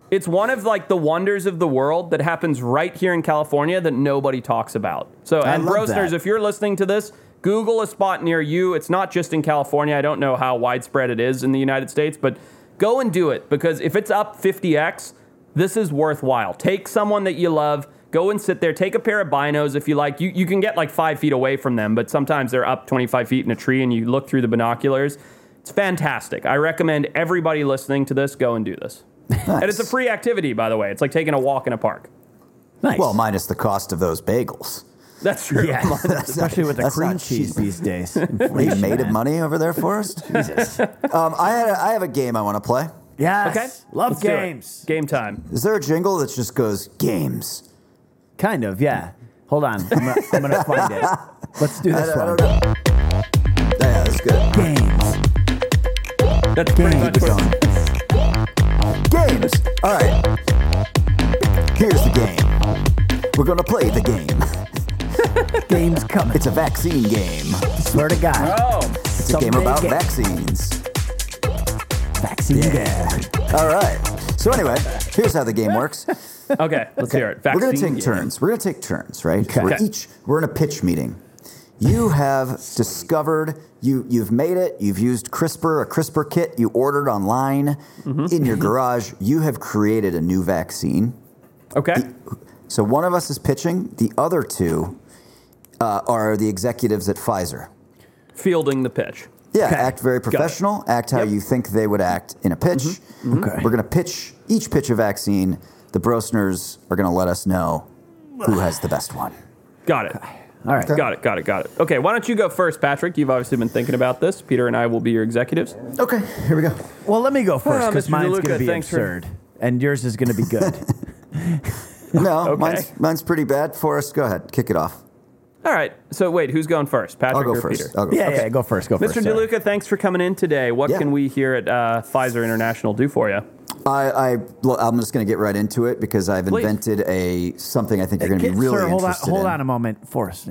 It's one of like the wonders of the world that happens right here in California that nobody talks about. So, I and Brosners, if you're listening to this, Google a spot near you. It's not just in California. I don't know how widespread it is in the United States, but go and do it because if it's up 50x, this is worthwhile. Take someone that you love, go and sit there, take a pair of binos if you like. You, you can get like five feet away from them, but sometimes they're up 25 feet in a tree and you look through the binoculars. It's fantastic. I recommend everybody listening to this go and do this. And it's a free activity, by the way. It's like taking a walk in a park. Nice. Well, minus the cost of those bagels. That's true. yeah, especially with the cream cheese cheap. these days. Are you made of money over there, Forrest? Jesus. Um, I, had a, I have a game I want to play. Yes. Okay. Love Let's games. Game time. Is there a jingle that just goes games? Kind of. Yeah. Hold on. I'm gonna, I'm gonna find it. Let's do I, this I one. don't know. Yeah, that's good. Games. That's pretty much Keep going. Games. All right. Here's the game. We're gonna play the game. Games coming. It's a vaccine game. Swear to God. Oh, It's a game about game. vaccines. Vaccine game. All right. So anyway, here's how the game works. okay. Let's hear it. We're gonna take game. turns. We're gonna take turns, right? Okay. We're Okay. each we're in a pitch meeting. You have discovered you you've made it. You've used CRISPR, a CRISPR kit you ordered online Mm-hmm. in your garage. You have created a new vaccine. Okay. So one of us is pitching. The other two uh, are the executives at Pfizer. Fielding the pitch. Yeah, Okay. act very professional. Act how Yep. you think they would act in a pitch. Mm-hmm. Okay. We're going to pitch each pitch a vaccine. The Brosners are going to let us know who has the best one. Got it. All right. Got it. Got it. Got it. Okay. Why don't you go first, Patrick? You've obviously been thinking about this. Peter and I will be your executives. Okay, here we go. Well, let me go first because Mr. mine's going to be thanks for- absurd, and yours is going to be good. No, Okay. mine's, mine's pretty bad. Forrest, go ahead. Kick it off. All right. So wait, who's going first? Patrick I'll go or first. Peter? I'll go yeah, first. yeah. Go first. Go Mr. first. sorry. DeLuca, thanks for coming in today. What Yeah. can we here at uh, Pfizer International do for you? I, I, well, I'm just going to get right into it because I've Please. invented a something I think you're going to be Get- really sir, hold on, interested hold in. on a moment, Forrest.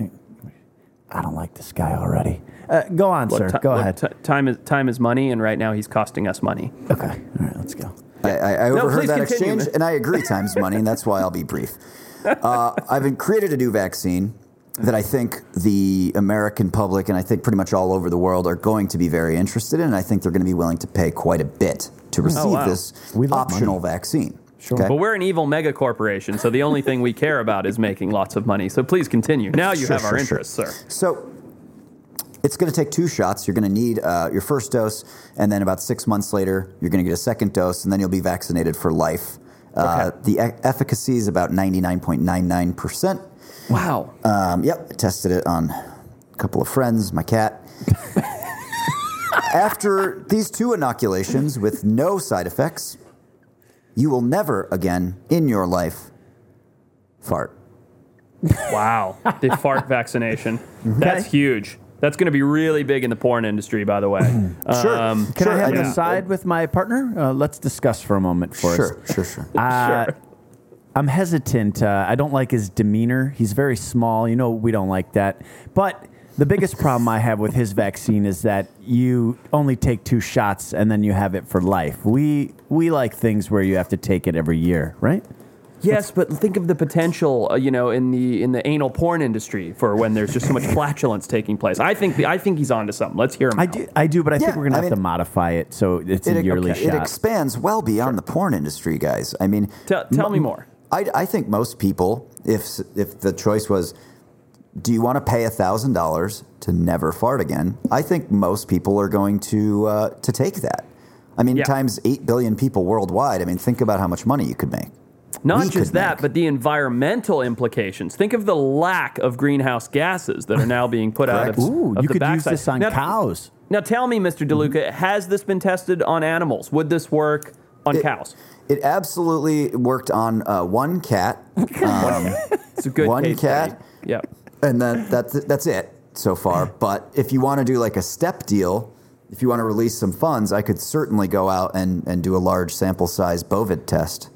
I don't like this guy already. Uh, go on, Look, sir. ti- go look, ahead. ti- time is time is money, and right now he's costing us money. okay. All right. Let's go. I, I, I overheard please that continue. exchange, and I agree. Time's money, and that's why I'll be brief. Uh, I've been- created a new vaccine that I think the American public and I think pretty much all over the world are going to be very interested in. And I think they're going to be willing to pay quite a bit to receive Oh, wow. this We love optional vaccine. Sure. But we're an evil mega corporation, so the only thing we care about is making lots of money. So please continue. Now you Sure, have our sure, interests, sir. So it's going to take two shots. You're going to need uh, your first dose, and then about six months later, you're going to get a second dose, and then you'll be vaccinated for life. Uh, Okay. the e- efficacy is about 99.99%. Wow. Um, yep, tested it on a couple of friends, my cat. After these two inoculations with no side effects, you will never again in your life fart. Wow, the fart vaccination. That's huge. That's going to be really big in the porn industry, by the way. Sure. Um, Can I have I an know. aside with my partner? Uh, let's discuss for a moment for. Sure, sure, sure. Uh, sure. I'm hesitant. Uh, I don't like his demeanor. He's very small. You know, we don't like that. But the biggest problem I have with his vaccine is that you only take two shots and then you have it for life. We we like things where you have to take it every year, right? Yes, but think of the potential, uh, you know, in the in the anal porn industry for when there's just so much flatulence taking place. I think the, I think he's onto something. Let's hear him. I out. do, I do, but I think we're gonna I have to modify it so it's a It, yearly okay, it expands well beyond the porn industry, guys. I mean, Tell- tell me more. I, I think most people, if if the choice was, do you want to pay thousand dollars to never fart again? I think most people are going to uh, to take that. I mean, Yeah. times eight billion people worldwide. I mean, think about how much money you could make. Not we just that, make. but the environmental implications. Think of the lack of greenhouse gases that are now being put out of, Correct. Ooh, of you the could use backside. this on now, cows. Now tell me, Mr. DeLuca, has this been tested on animals? Would this work on It- cows? It absolutely worked on uh, one cat, um, It's a good one case cat. study. Yeah. and then that's that's it so far. But if you want to do like a step deal, if you want to release some funds, I could certainly go out and, and do a large sample size Bovid test.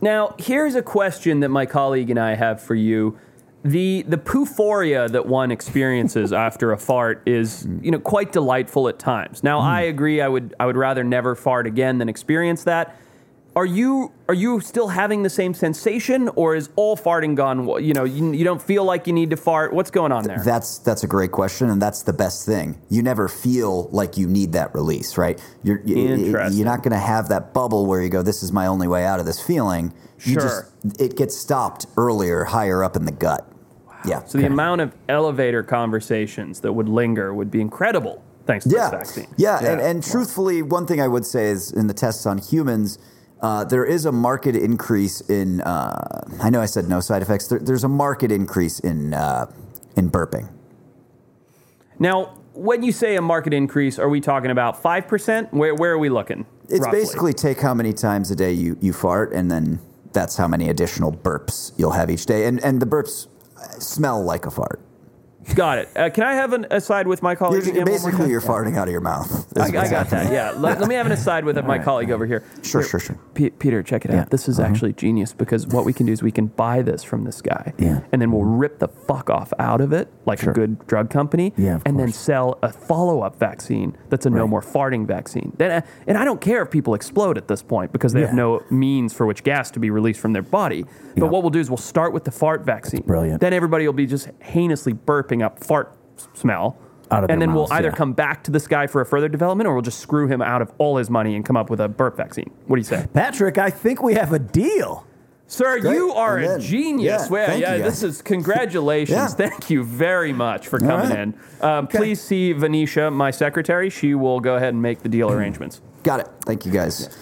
Now, here's a question that my colleague and I have for you. The the poophoria that one experiences after a fart is, you know, quite delightful at times. Now, I agree I would I would rather never fart again than experience that. Are you are you still having the same sensation or is all farting gone, you know, you, you don't feel like you need to fart? What's going on there? That's that's a great question, and that's the best thing. You never feel like you need that release, right? You're you- Interesting. you're not going to have that bubble where you go, "This is my only way out of this feeling." You Sure. just it gets stopped earlier, higher up in the gut. Yeah. so the amount of elevator conversations that would linger would be incredible thanks to yeah. this vaccine. Yeah, and, and truthfully, one thing I would say is in the tests on humans, uh, there is a market increase in. Uh, I know I said no side effects. There, there's a market increase in uh, in burping. Now, when you say a market increase, are we talking about 5%? Where, where are we looking? It's roughly? basically take how many times a day you, you fart, and then that's how many additional burps you'll have each day. And and the burps smell like a fart. Got it. Uh, can I have an aside with my colleague? You're, again basically, you're farting out of your mouth. I, I got that. Yeah. Let, let me have an aside with my colleague over here. Sure, Here, sure, sure. P- Peter, check it Yeah. out. This is actually genius because what we can do is we can buy this from this guy, Yeah. and then we'll rip the fuck off out of it like a good drug company, Yeah, of and then sell a follow-up vaccine that's a no more farting vaccine. Then, uh, and I don't care if people explode at this point because they have no means for which gas to be released from their body. But Yeah. what we'll do is we'll start with the fart vaccine. brilliant. Then everybody will be just heinously burping up fart s- smell. Out of and their then we'll mouths, either yeah. come back to this guy for a further development or we'll just screw him out of all his money and come up with a burp vaccine. What do you say? Patrick, I think we have a deal. Sir, Great. you are a Amen. genius. Yeah, Well, thank yeah, you, this guys. is congratulations. Yeah. Thank you very much for coming right. in. Um, Please see Venetia, my secretary. She will go ahead and make the deal arrangements. Got it. Thank you, guys.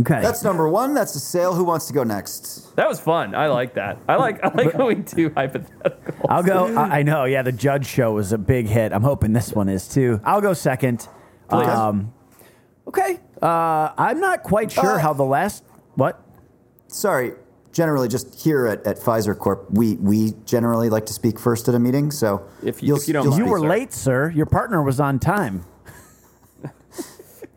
Okay. That's number one. That's the sale. Who wants to go next? That was fun. I like that. I like I like when we do hypotheticals. I'll go. I, I know. Yeah, the Judge Show was a big hit. I'm hoping this one is too. I'll go second. Please. Um, okay. Uh, I'm not quite sure Uh, how the last. What? Sorry. Generally, just here at, at Pfizer Corp, we we generally like to speak first at a meeting. So If you- you'll- if you don't you'll- mind. You were sir. late, sir. Your partner was on time.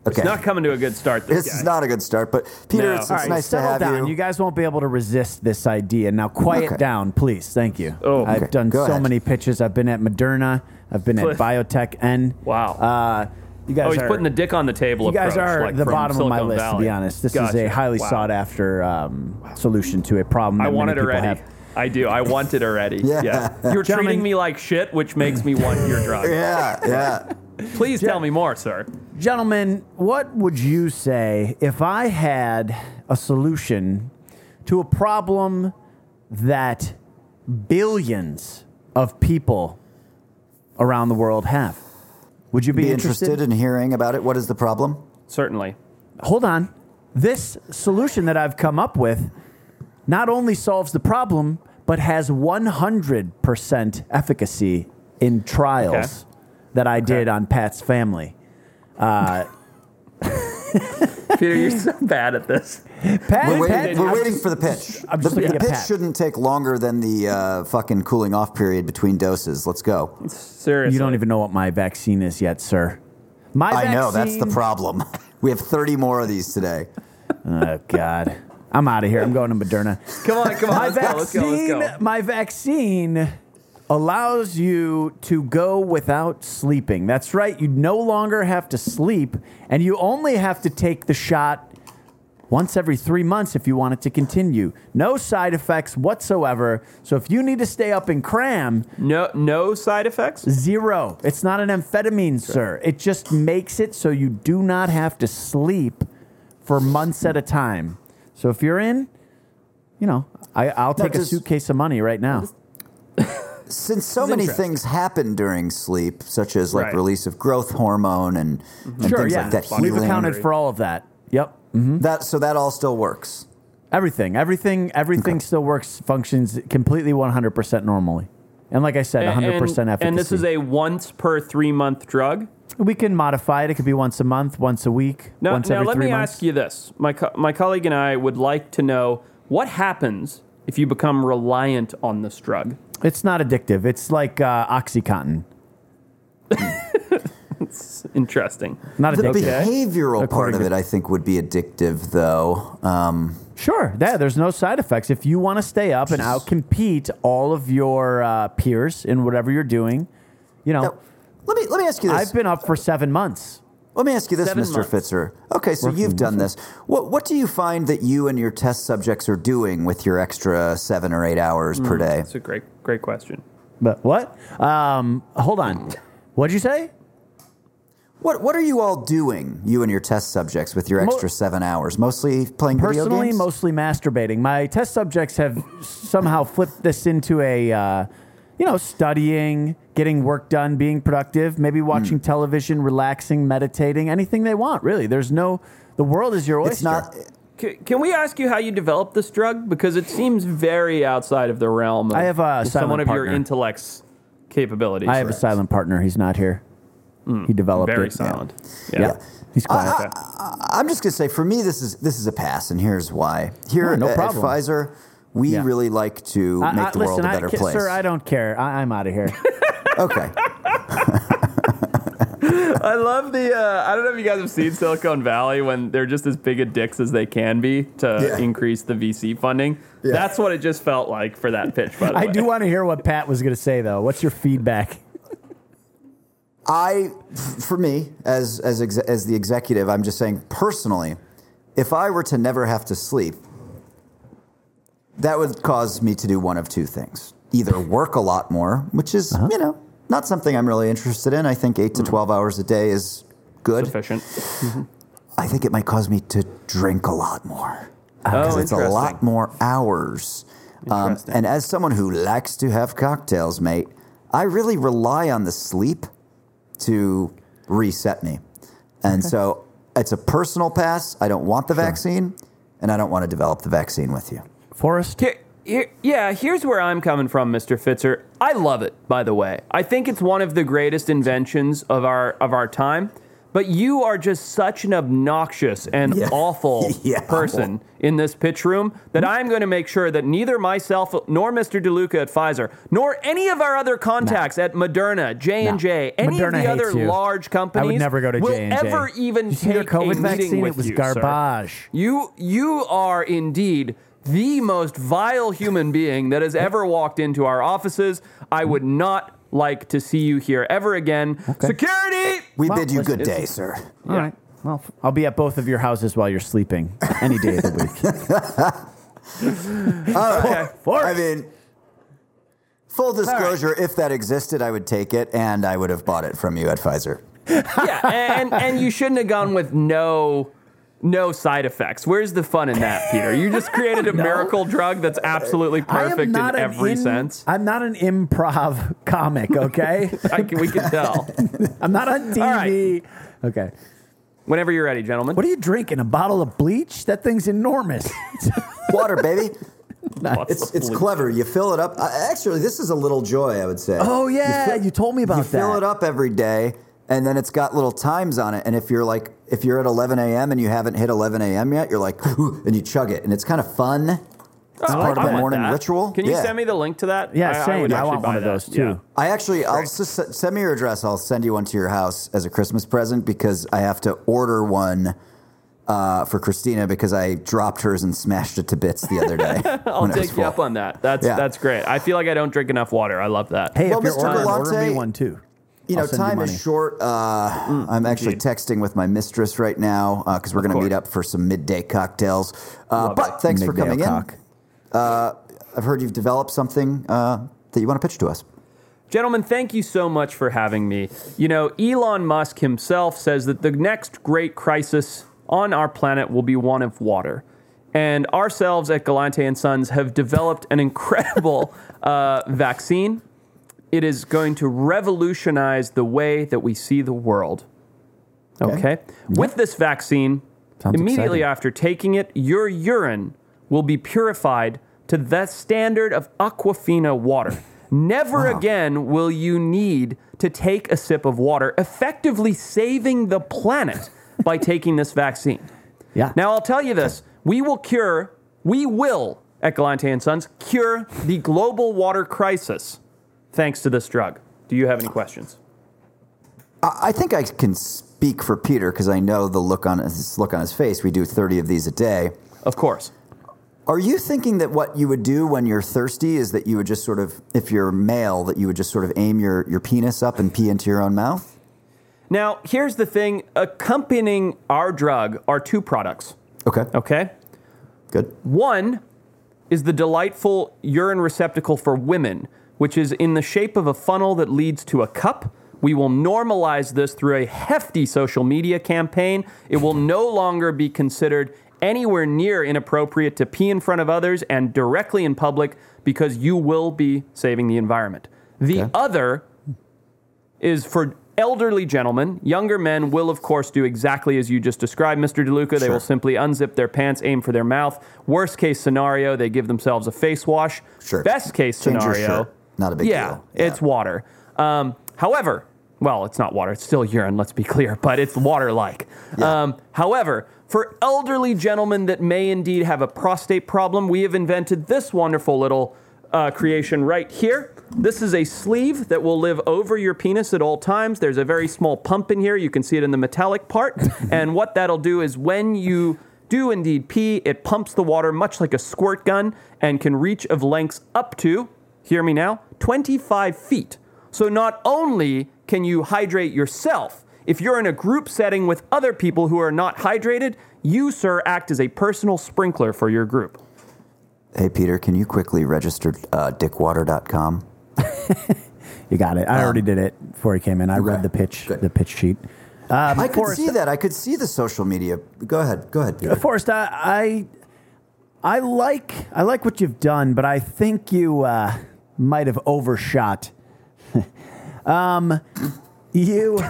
Okay. Not coming to a good start. This, this is not a good start, but Peter, No. it's, it's All All right, nice to have down. you. You guys won't be able to resist this idea. Now, quiet Okay. down, please. Thank you. Oh, I've okay. done Go so ahead. many pitches. I've been at Moderna. I've been at BioNTech. Wow. Uh, you guys Oh, he's are, putting the dick on the table. You guys approach, are like the from bottom of my Silicon list, to be honest. This is a highly Wow. sought after um, solution to a problem that I want many it people already. have. I do. I want it already. Yeah. You're Gentlemen- treating me like shit, which makes me want your drug. yeah, yeah. Please tell me more, sir. Gentlemen, what would you say if I had a solution to a problem that billions of people around the world have? Would you be, Be interested in hearing about it? What is the problem? Certainly. Hold on. This solution that I've come up with not only solves the problem, but has 100% efficacy in trials Okay. That I did on Pat's family. Uh, Peter, you're so bad at this. Pat, We're, Pat, waiting, we're waiting just- for the pitch. I'm the just looking the at pitch Pat. shouldn't take longer than the uh, fucking cooling off period between doses. Let's go. Seriously. You don't even know what my vaccine is yet, sir. My I know that's the problem. We have 30 more of these today. Oh God, I'm out of here. I'm going to Moderna. Come on, come on. My Let's go, let's go, vaccine, let's go. my vaccine allows you to go without sleeping. That's right. You no longer have to sleep, and you only have to take the shot once every three months if you want it to continue. No side effects whatsoever. So if you need to stay up and cram, No, no side effects. zero. It's not an amphetamine, sir. It just makes it so you do not have to sleep for months at a time. So if you're in, you know, I, I'll take a suitcase of money right now. Since so many things happen during sleep, such as like Right. release of growth hormone and, and Sure, things yeah. like that, We've healing, accounted for all of that. Yep. hmm that, so that all still works. Everything, everything, everything still works, functions completely 100% normally. And like I said, 100% and, efficacy. and this is a once per three month drug. we can modify it. It could be once a month, once a week, Now, once now every let three me months. ask you this. My, co- my colleague and I would like to know what happens if you become reliant on this drug. It's not addictive. It's like uh, OxyContin. It's interesting. Not The addictive. behavioral part of it, I think, would be addictive, though. Um, Sure. Yeah, there's no side effects. If you want to stay up and outcompete all of your uh, peers in whatever you're doing, you know, now, let me let me ask you this. I've been up for seven months. Let me ask you this, Seven Mr. months. Fitzer. Okay, so you've done this. What what do you find that you and your test subjects are doing with your extra seven or eight hours per day? That's a great, great question. But what? Um, hold on. What'd you say? What what are you all doing, you and your test subjects, with your Mo- extra seven hours? Mostly playing video Personally, games. mostly masturbating. My test subjects have somehow flipped this into a, uh, you know, studying, getting work done, being productive, maybe Hmm. watching television, relaxing, meditating, anything they want. Really, there's no. The world is your oyster. it's not. C- Can we ask you how you developed this drug? Because it seems very outside of the realm of I have a someone silent of your intellect's capabilities. I have a silent partner. He's not here. he developed very it. silent. Yeah. Yeah. He's quiet. Okay. I'm just gonna say, for me, this is this is a pass, and here's why. Here Oh, no at, at. Pfizer, we Yeah. really like to I- make I- the world a better ki- place. Sir, I don't care. I, I'm out of here. okay. I love the. Uh, I don't know if you guys have seen Silicon Valley when they're just as big a dicks as they can be to Yeah. increase the VC funding. Yeah. That's what it just felt like for that pitch. By the I way. do want to hear what Pat was going to say, though. What's your feedback? I, for me, as as ex- as the executive, I'm just saying personally, if I were to never have to sleep, that would cause me to do one of two things: either work a lot more, which is Uh-huh. you know not something I'm really interested in. I think eight to twelve hours a day is good. sufficient. I think it might cause me to drink a lot more because Oh, it's a lot more hours. Um, Interesting. and as someone who likes to have cocktails, mate, I really rely on the sleep to reset me. And so it's a personal pass. I don't want the vaccine, and I don't want to develop the vaccine with you. Forrest? Here, here, yeah, here's where I'm coming from, Mr. Fitzer. I love it, by the way. I think it's one of the greatest inventions of our of our time. But you are just such an obnoxious and Yeah. awful Yeah. person in this pitch room that mm-hmm. I'm going to make sure that neither myself nor Mr. DeLuca at Pfizer, nor any of our other contacts at Moderna, J and J, any Moderna of the other you. large companies, never go to will J&J. ever even You take COVID a meeting vaccine? with It was you, sir. garbage. You you are indeed the most vile human being that has ever walked into our offices. I would not like to see you here ever again. Security! We Well, bid you listen, good day, sir. All right. Well, I'll be at both of your houses while you're sleeping any day of the week. I mean, full disclosure, if that existed, I would take it, and I would have bought it from you at Pfizer. Yeah, and and you shouldn't have gone with no no side effects. Where's the fun in that, Peter? You just created a miracle drug that's absolutely perfect in not every in- sense. I'm not an improv comic, okay? I can, we can tell. I'm not on TV. Okay. Whenever you're ready, gentlemen. What are you drinking? A bottle of bleach? That thing's enormous. Water, baby. What's It's it's clever. You fill it up. Uh, actually, this is a little joy, I would say. oh, yeah. fill- You, told me about you that. You fill it up every day, and then it's got little times on it. And if you're like, if you're at 11 a.m. and you haven't hit 11 a.m. yet, you're like, and you chug it, and it's kind of fun. It's Oh, part of I a want morning that. ritual. Can you Yeah. send me the link to that? Yeah, same. would I actually want buy one of those, too. Yeah. I actually, I'll just s- send me your address. I'll send you one to your house as a Christmas present because I have to order one uh, for Christina because I dropped hers and smashed it to bits the other day. I'll when it was take you up on that. That's Yeah. that's great. I feel like I don't drink enough water. I love that. Hey, Well, if you're Mr. ordering, order Galante- me one too. You know, I'll send you time money. is short. Uh, I'm actually indeed. texting with my mistress right now because we're going to meet up for some midday cocktails. Uh, but it. thanks for coming o'clock. in. Uh, I've heard you've developed something uh, that you want to pitch to us. Gentlemen, thank you so much for having me. You know, Elon Musk himself says that the next great crisis on our planet will be one of water. And ourselves at Galante and Sons have developed an incredible uh, vaccine. It is going to revolutionize the way that we see the world. Okay? With this vaccine, Sounds immediately exciting. after taking it, your urine will be purified to the standard of Aquafina water. Never again will you need to take a sip of water, effectively saving the planet by taking this vaccine. Yeah. Now, I'll tell you this we will cure, we will, at Galante and Sons, cure the global water crisis thanks to this drug. Do you have any questions? I think I can speak for Peter because I know the look on his look on his face. We do 30 of these a day. Of course. Are you thinking that what you would do when you're thirsty is that you would just sort of, if you're male, that you would just sort of aim your, your penis up and pee into your own mouth? Now, here's the thing accompanying our drug are two products, Okay. okay? Good. One is the delightful urine receptacle for women, which is in the shape of a funnel that leads to a cup. We will normalize this through a hefty social media campaign. It will no longer be considered anywhere near inappropriate to pee in front of others and directly in public because you will be saving the environment. The Okay. other is for elderly gentlemen. Younger men will, of course, do exactly as you just described, Mr. DeLuca. They Sure. will simply unzip their pants, aim for their mouth. Worst case scenario, they give themselves a face wash. Sure. Best case Change scenario. Not a big yeah, deal. Yeah. it's water. Um, however, well, it's not water. It's still urine. Let's be clear, but it's water-like. Um, however, for elderly gentlemen that may indeed have a prostate problem, we have invented this wonderful little uh, creation right here. This is a sleeve that will live over your penis at all times. There's a very small pump in here. You can see it in the metallic part. and what that'll do is when you do indeed pee, it pumps the water much like a squirt gun and can reach of lengths up to, hear me now, 25 feet. So not only can you hydrate yourself, if you're in a group setting with other people who are not hydrated, you, sir, act as a personal sprinkler for your group. Hey, Peter, can you quickly register uh, dickwater.com? You got it. I already did it before he came in. I read the pitch, Good. the pitch sheet. Um, I could Forrest, see that. I could see the social media. Go ahead. Go ahead, Peter. Forrest, I, I, I like, I like what you've done, but I think you uh, might have overshot. um, you,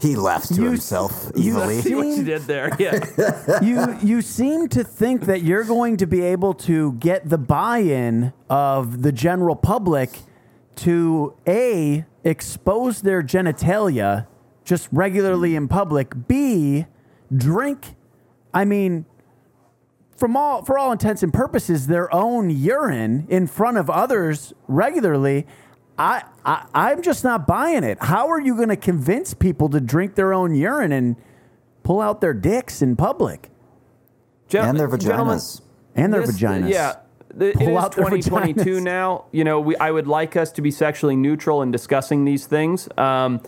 He laughed to You- himself you evilly. See what you did there? Yeah. you, you seem to think that you're going to be able to get the buy-in of the general public to a expose their genitalia just regularly in public. B drink. I mean, from all for all intents and purposes, their own urine in front of others regularly. I, I I'm just not buying it. How are you going to convince people to drink their own urine and pull out their dicks in public Gen- and their vaginas. and their this- vaginas? Yeah. The, it Pull is out 2022 now. You know, we, I would like us to be sexually neutral in discussing these things. Um,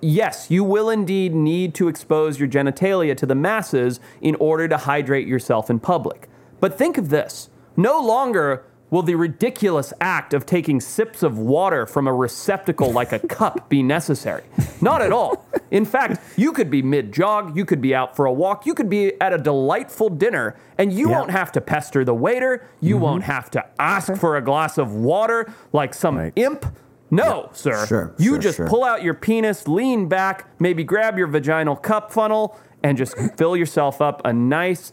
yes, you will indeed need to expose your genitalia to the masses in order to hydrate yourself in public. But think of this no longer will the ridiculous act of taking sips of water from a receptacle like a cup be necessary. Not at all. In fact, you could be mid jog, you could be out for a walk, you could be at a delightful dinner, and you Yeah. won't have to pester the waiter, you mm-hmm. won't have to ask for a glass of water like some Right. imp. No, sir. Sure, you sure, just sure. pull out your penis, lean back, maybe grab your vaginal cup funnel, and just fill yourself up a nice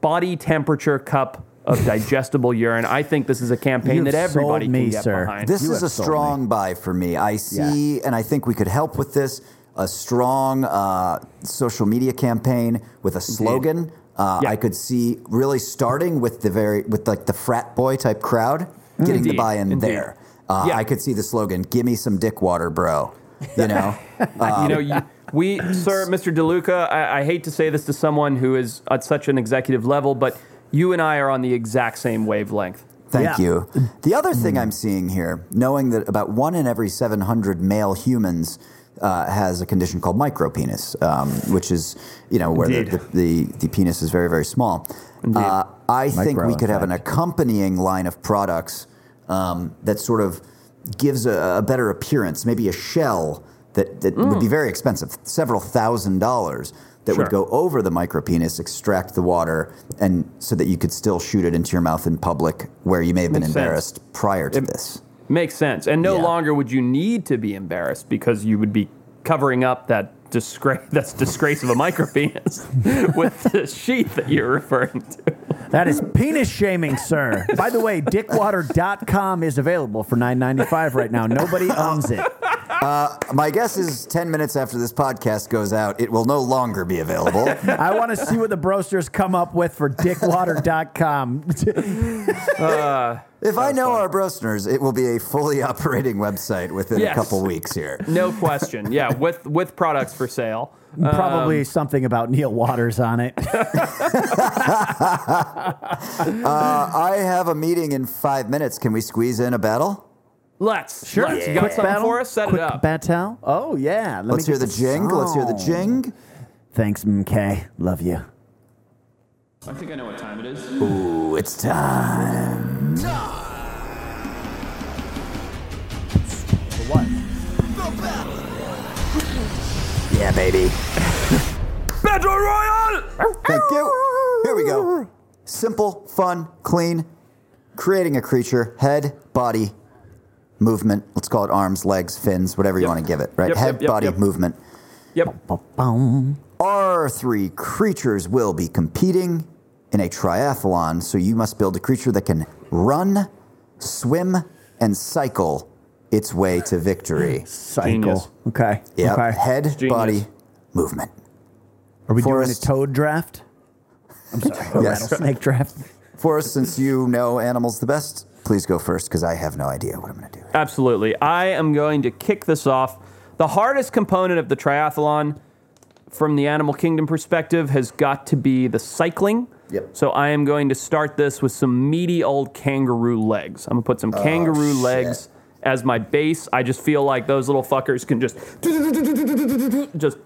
body temperature cup of digestible urine. I think this is a campaign You've that everybody sold me, can get sir. behind. This You is a sold strong buy for me. I see, and I think we could help with this a strong uh, social media campaign with a slogan. Uh, Yeah. I could see really starting with the very with like the frat boy type crowd getting the buy-in indeed. there. Uh, Yeah. I could see the slogan "Give me some dick water, bro." You know, you know, you, we, sir, Mr. DeLuca, I, I hate to say this to someone who is at such an executive level, but you and I are on the exact same wavelength. Thank Yeah. you. The other thing I'm seeing here, knowing that about one in every 700 male humans uh, has a condition called micropenis, um, which is, you know, where the, the, the, the penis is very, very small. Uh, I think we in could have an accompanying line of products um, that sort of gives a, a better appearance, maybe a shell that, that would be very expensive, several thousand dollars. That Mm. Sure. would go over the micropenis, extract the water, and so that you could still shoot it into your mouth in public, where you may have been Makes sense. embarrassed prior to this. Makes sense. And no Yeah. longer would you need to be embarrassed because you would be covering up that disgrace that's disgrace of a micropenis with the sheath that you're referring to. That is penis shaming, sir. By the way, dickwater.com is available for $9.95 right now. Nobody owns it. Uh, my guess is 10 minutes after this podcast goes out, it will no longer be available. I want to see what the Brosters come up with for dickwater.com. Uh, if I know our brosters, it will be a fully operating website within Yes. a couple weeks here. No question. Yeah, with with products for sale. Probably um, something about Neil Waters on it. Uh, I have a meeting in five minutes. Can we squeeze in a battle? Let's. Sure. Let's. You got something for us? Set Quick it up. battle. Oh, yeah. Let Let's hear the jing. Let's hear the jing. Thanks, MK. Love you. I think I know what time it is. Ooh, it's time. what? Yeah, baby. Battle Royale! Thank you. Here we go. Simple, fun, clean. Creating a creature, head, body, movement. Let's call it arms, legs, fins, whatever you Yep. want to give it, right? Yep, head, yep, yep, body, yep. movement. Yep. Boom. Our three creatures will be competing in a triathlon, so you must build a creature that can run, swim, and cycle its way to victory. Cycle. Genius. Okay. Yep. Okay. Head, Genius. body, movement. Are we Forrest. doing a toad draft? I'm sorry. A Yes. rattlesnake draft. Forrest, since you know animals the best, please go first because I have no idea what I'm going to do. Absolutely. I am going to kick this off. The hardest component of the triathlon from the animal kingdom perspective has got to be the cycling. Yep. So I am going to start this with some meaty old kangaroo legs. I'm going to put some oh, kangaroo Oh, shit. legs as my base. I just feel like those little fuckers can just just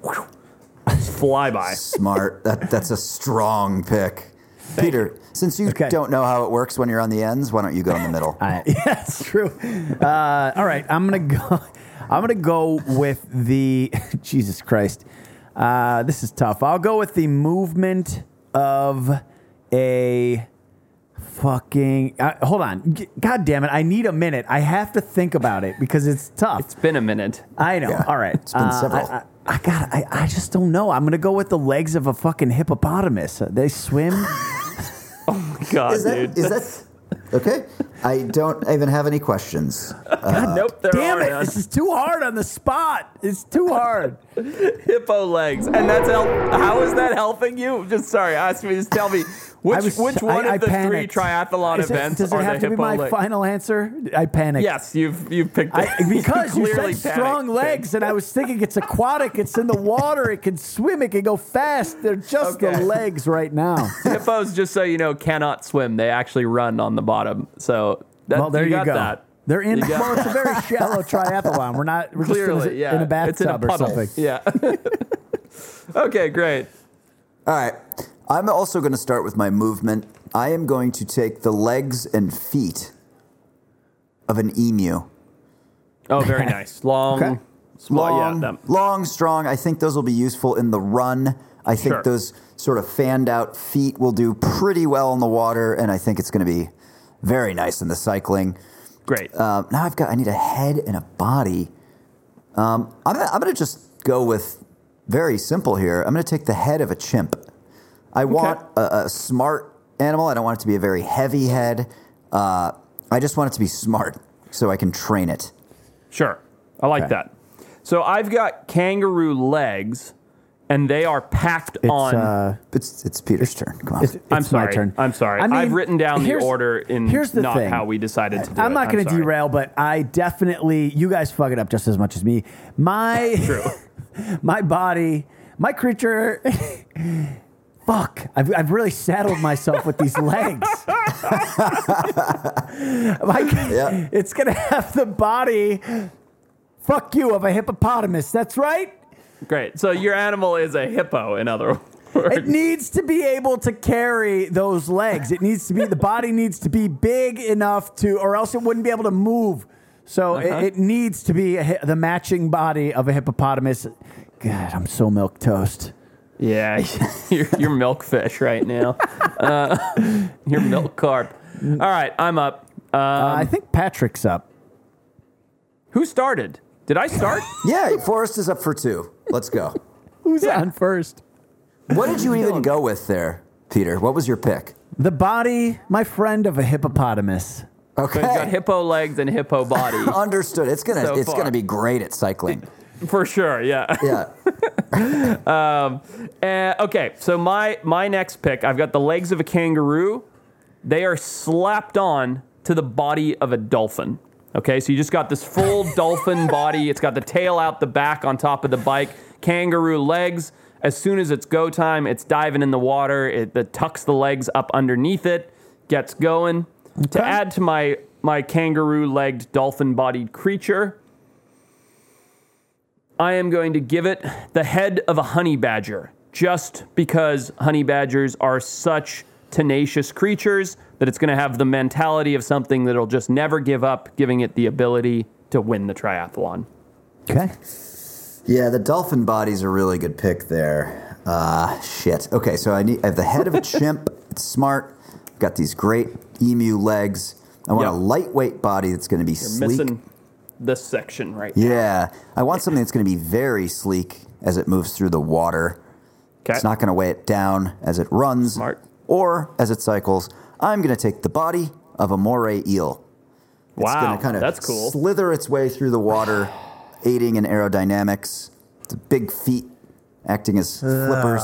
fly by. Smart. that, that's a strong pick. Peter, since you Okay. don't know how it works when you're on the ends, why don't you go in the middle? I, yeah, it's true. Uh, all right, I'm gonna go. I'm gonna go with the Jesus Christ. Uh, this is tough. I'll go with the movement of a fucking. Uh, hold on. G- God damn it! I need a minute. I have to think about it because it's tough. It's been a minute. I know. Yeah, All right. it's been several. I, I, I got. I, I just don't know. I'm gonna go with the legs of a fucking hippopotamus. Uh, They swim. Oh God, Is that, dude. is that okay? I don't even have any questions. Uh, nope, there Damn are it! none. This is too hard on the spot. It's too hard. hippo legs, and that's help. How is that helping you? Just sorry, ask me. Just tell me which was- which one I- I of the three triathlon Is it- events does it are have the to be my legs? final answer? I panicked. Yes, you've you've picked I, it. because you clearly said strong panicked. legs, and I was thinking it's aquatic. It's in the water. It can swim. It can go fast. They're just the legs right now. Hippos, just so you know, cannot swim. They actually run on the bottom. So that, Well, there you, got go. that. They're in. You got Well, it's a very shallow triathlon. We're not. We're Clearly, just in a, yeah. in a it's in a bathtub or something. Yeah. okay, great. All right. I'm also going to start with my movement. I am going to take the legs and feet of an emu. Oh, very nice. Long, Okay. small. long, yeah, long, strong. I think those will be useful in the run. I think Sure. those sort of fanned out feet will do pretty well in the water, and I think it's going to be very nice in the cycling. Great. Um, now I've got. I need a head and a body. Um, I'm. I'm going to just go with very simple here. I'm going to take the head of a chimp. I want a, a smart animal. I don't want it to be a very heavy head. Uh, I just want it to be smart so I can train it. Sure. I like Okay. that. So I've got kangaroo legs, and they are packed It's, on. uh, It's it's Peter's turn. Come on. it's, it's I'm sorry. my turn. I'm sorry. I mean, I've written down the order in here's the not thing. how we decided to do I'm it. not going to derail, but I definitely, you guys fuck it up just as much as me. My, True. my body, my creature. Fuck! I've, I've really saddled myself with these legs. like, Yeah. it's gonna have the body. Fuck you of a hippopotamus. That's right. Great. So your animal is a hippo, in other words. It needs to be able to carry those legs. It needs to be the body needs to be big enough to, or else it wouldn't be able to move. So Uh-huh. it, it needs to be a, the matching body of a hippopotamus. God, I'm so milk toast. Yeah, you're, you're milkfish right now. Uh, you're milk carp. All right, I'm up. Uh, Uh, I think Patrick's up. who started? Did I start? yeah, Forrest is up for two. Let's go. Who's on first? What did you even go with there, Peter? What was your pick? The body, my friend, of a hippopotamus. Okay. So he's got hippo legs and hippo body. Understood. It's gonna So it's far. gonna be great at cycling. For sure, yeah. Yeah. Uh, okay, so my my next pick, I've got the legs of a kangaroo. They are slapped on to the body of a dolphin. Okay, so you just got this full dolphin body. It's got the tail out the back on top of the bike. Kangaroo legs. As soon as it's go time, it's diving in the water. It, it tucks the legs up underneath it, gets going. To add to my my kangaroo legged dolphin bodied creature, I am going to give it the head of a honey badger, just because honey badgers are such tenacious creatures that it's going to have the mentality of something that'll just never give up, giving it the ability to win the triathlon. Okay. Yeah, the dolphin body's a really good pick there. Uh, shit. Okay, so I need I have the head of a chimp. It's smart. Got these great emu legs. I want Yep. a lightweight body that's going to be sleek. Missing this section right Yeah, I want something that's going to be very sleek as it moves through the water. Okay. It's not going to weigh it down as it runs Smart. or as it cycles. I'm going to take the body of a moray eel. It's Wow, going to kind of that's cool. slither its way through the water, aiding in aerodynamics. The big feet acting as flippers.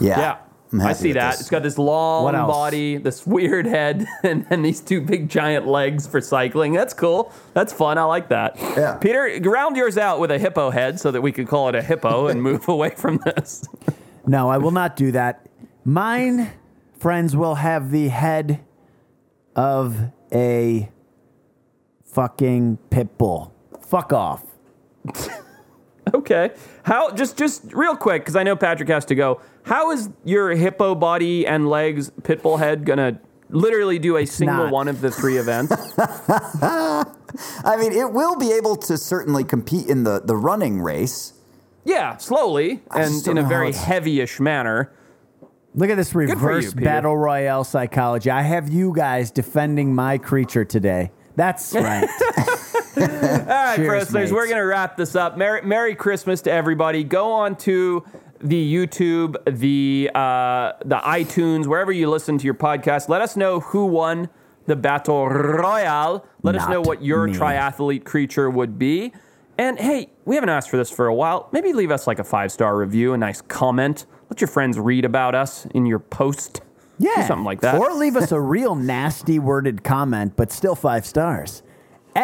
Yeah, Yeah. I see that. this. It's got this long body, this weird head, and then these two big giant legs for cycling. That's cool. That's fun. I like that. Yeah. Peter, round yours out with a hippo head so that we could call it a hippo and move away from this. No, I will not do that. Mine, friends, will have the head of a fucking pit bull. Fuck off. Okay. How just just real quick because I know Patrick has to go. How is your hippo body and legs pitbull head gonna literally do a single not. one of the three events? I mean, it will be able to certainly compete in the, the running race. yeah, slowly I and in a very heavyish manner. Look at this for you, reverse battle royale psychology. I have you guys defending my creature today. That's right. All right, Cheers, for listeners, mates. we're going to wrap this up. Merry, Merry Christmas to everybody. Go on to the YouTube, the uh, the iTunes, wherever you listen to your podcast. Let us know who won the battle royale. Let us know what your me. triathlete creature would be. And hey, we haven't asked for this for a while. Maybe leave us like a five star review, a nice comment. Let your friends read about us in your post. Yeah. Do something like that. Or leave us a real nasty worded comment, but still five stars.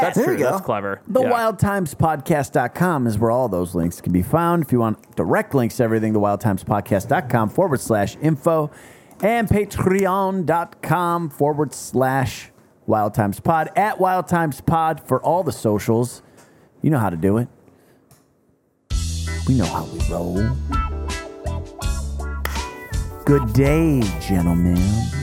That's There true. you go. That's clever. The Yeah. wildtimespodcast.com is where all those links can be found. If you want direct links to everything, the wildtimespodcast.com forward slash info and patreon.com forward slash wildtimespod at wildtimespod for all the socials. You know how to do it. We know how we roll. Good day, gentlemen.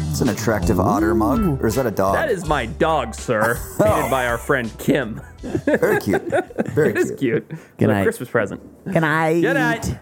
It's an attractive otter mug, or is that a dog? That is my dog, sir. Painted by our friend Kim. very cute. Very It is cute. cute. Good It's a night. Christmas present. Good night. Good night.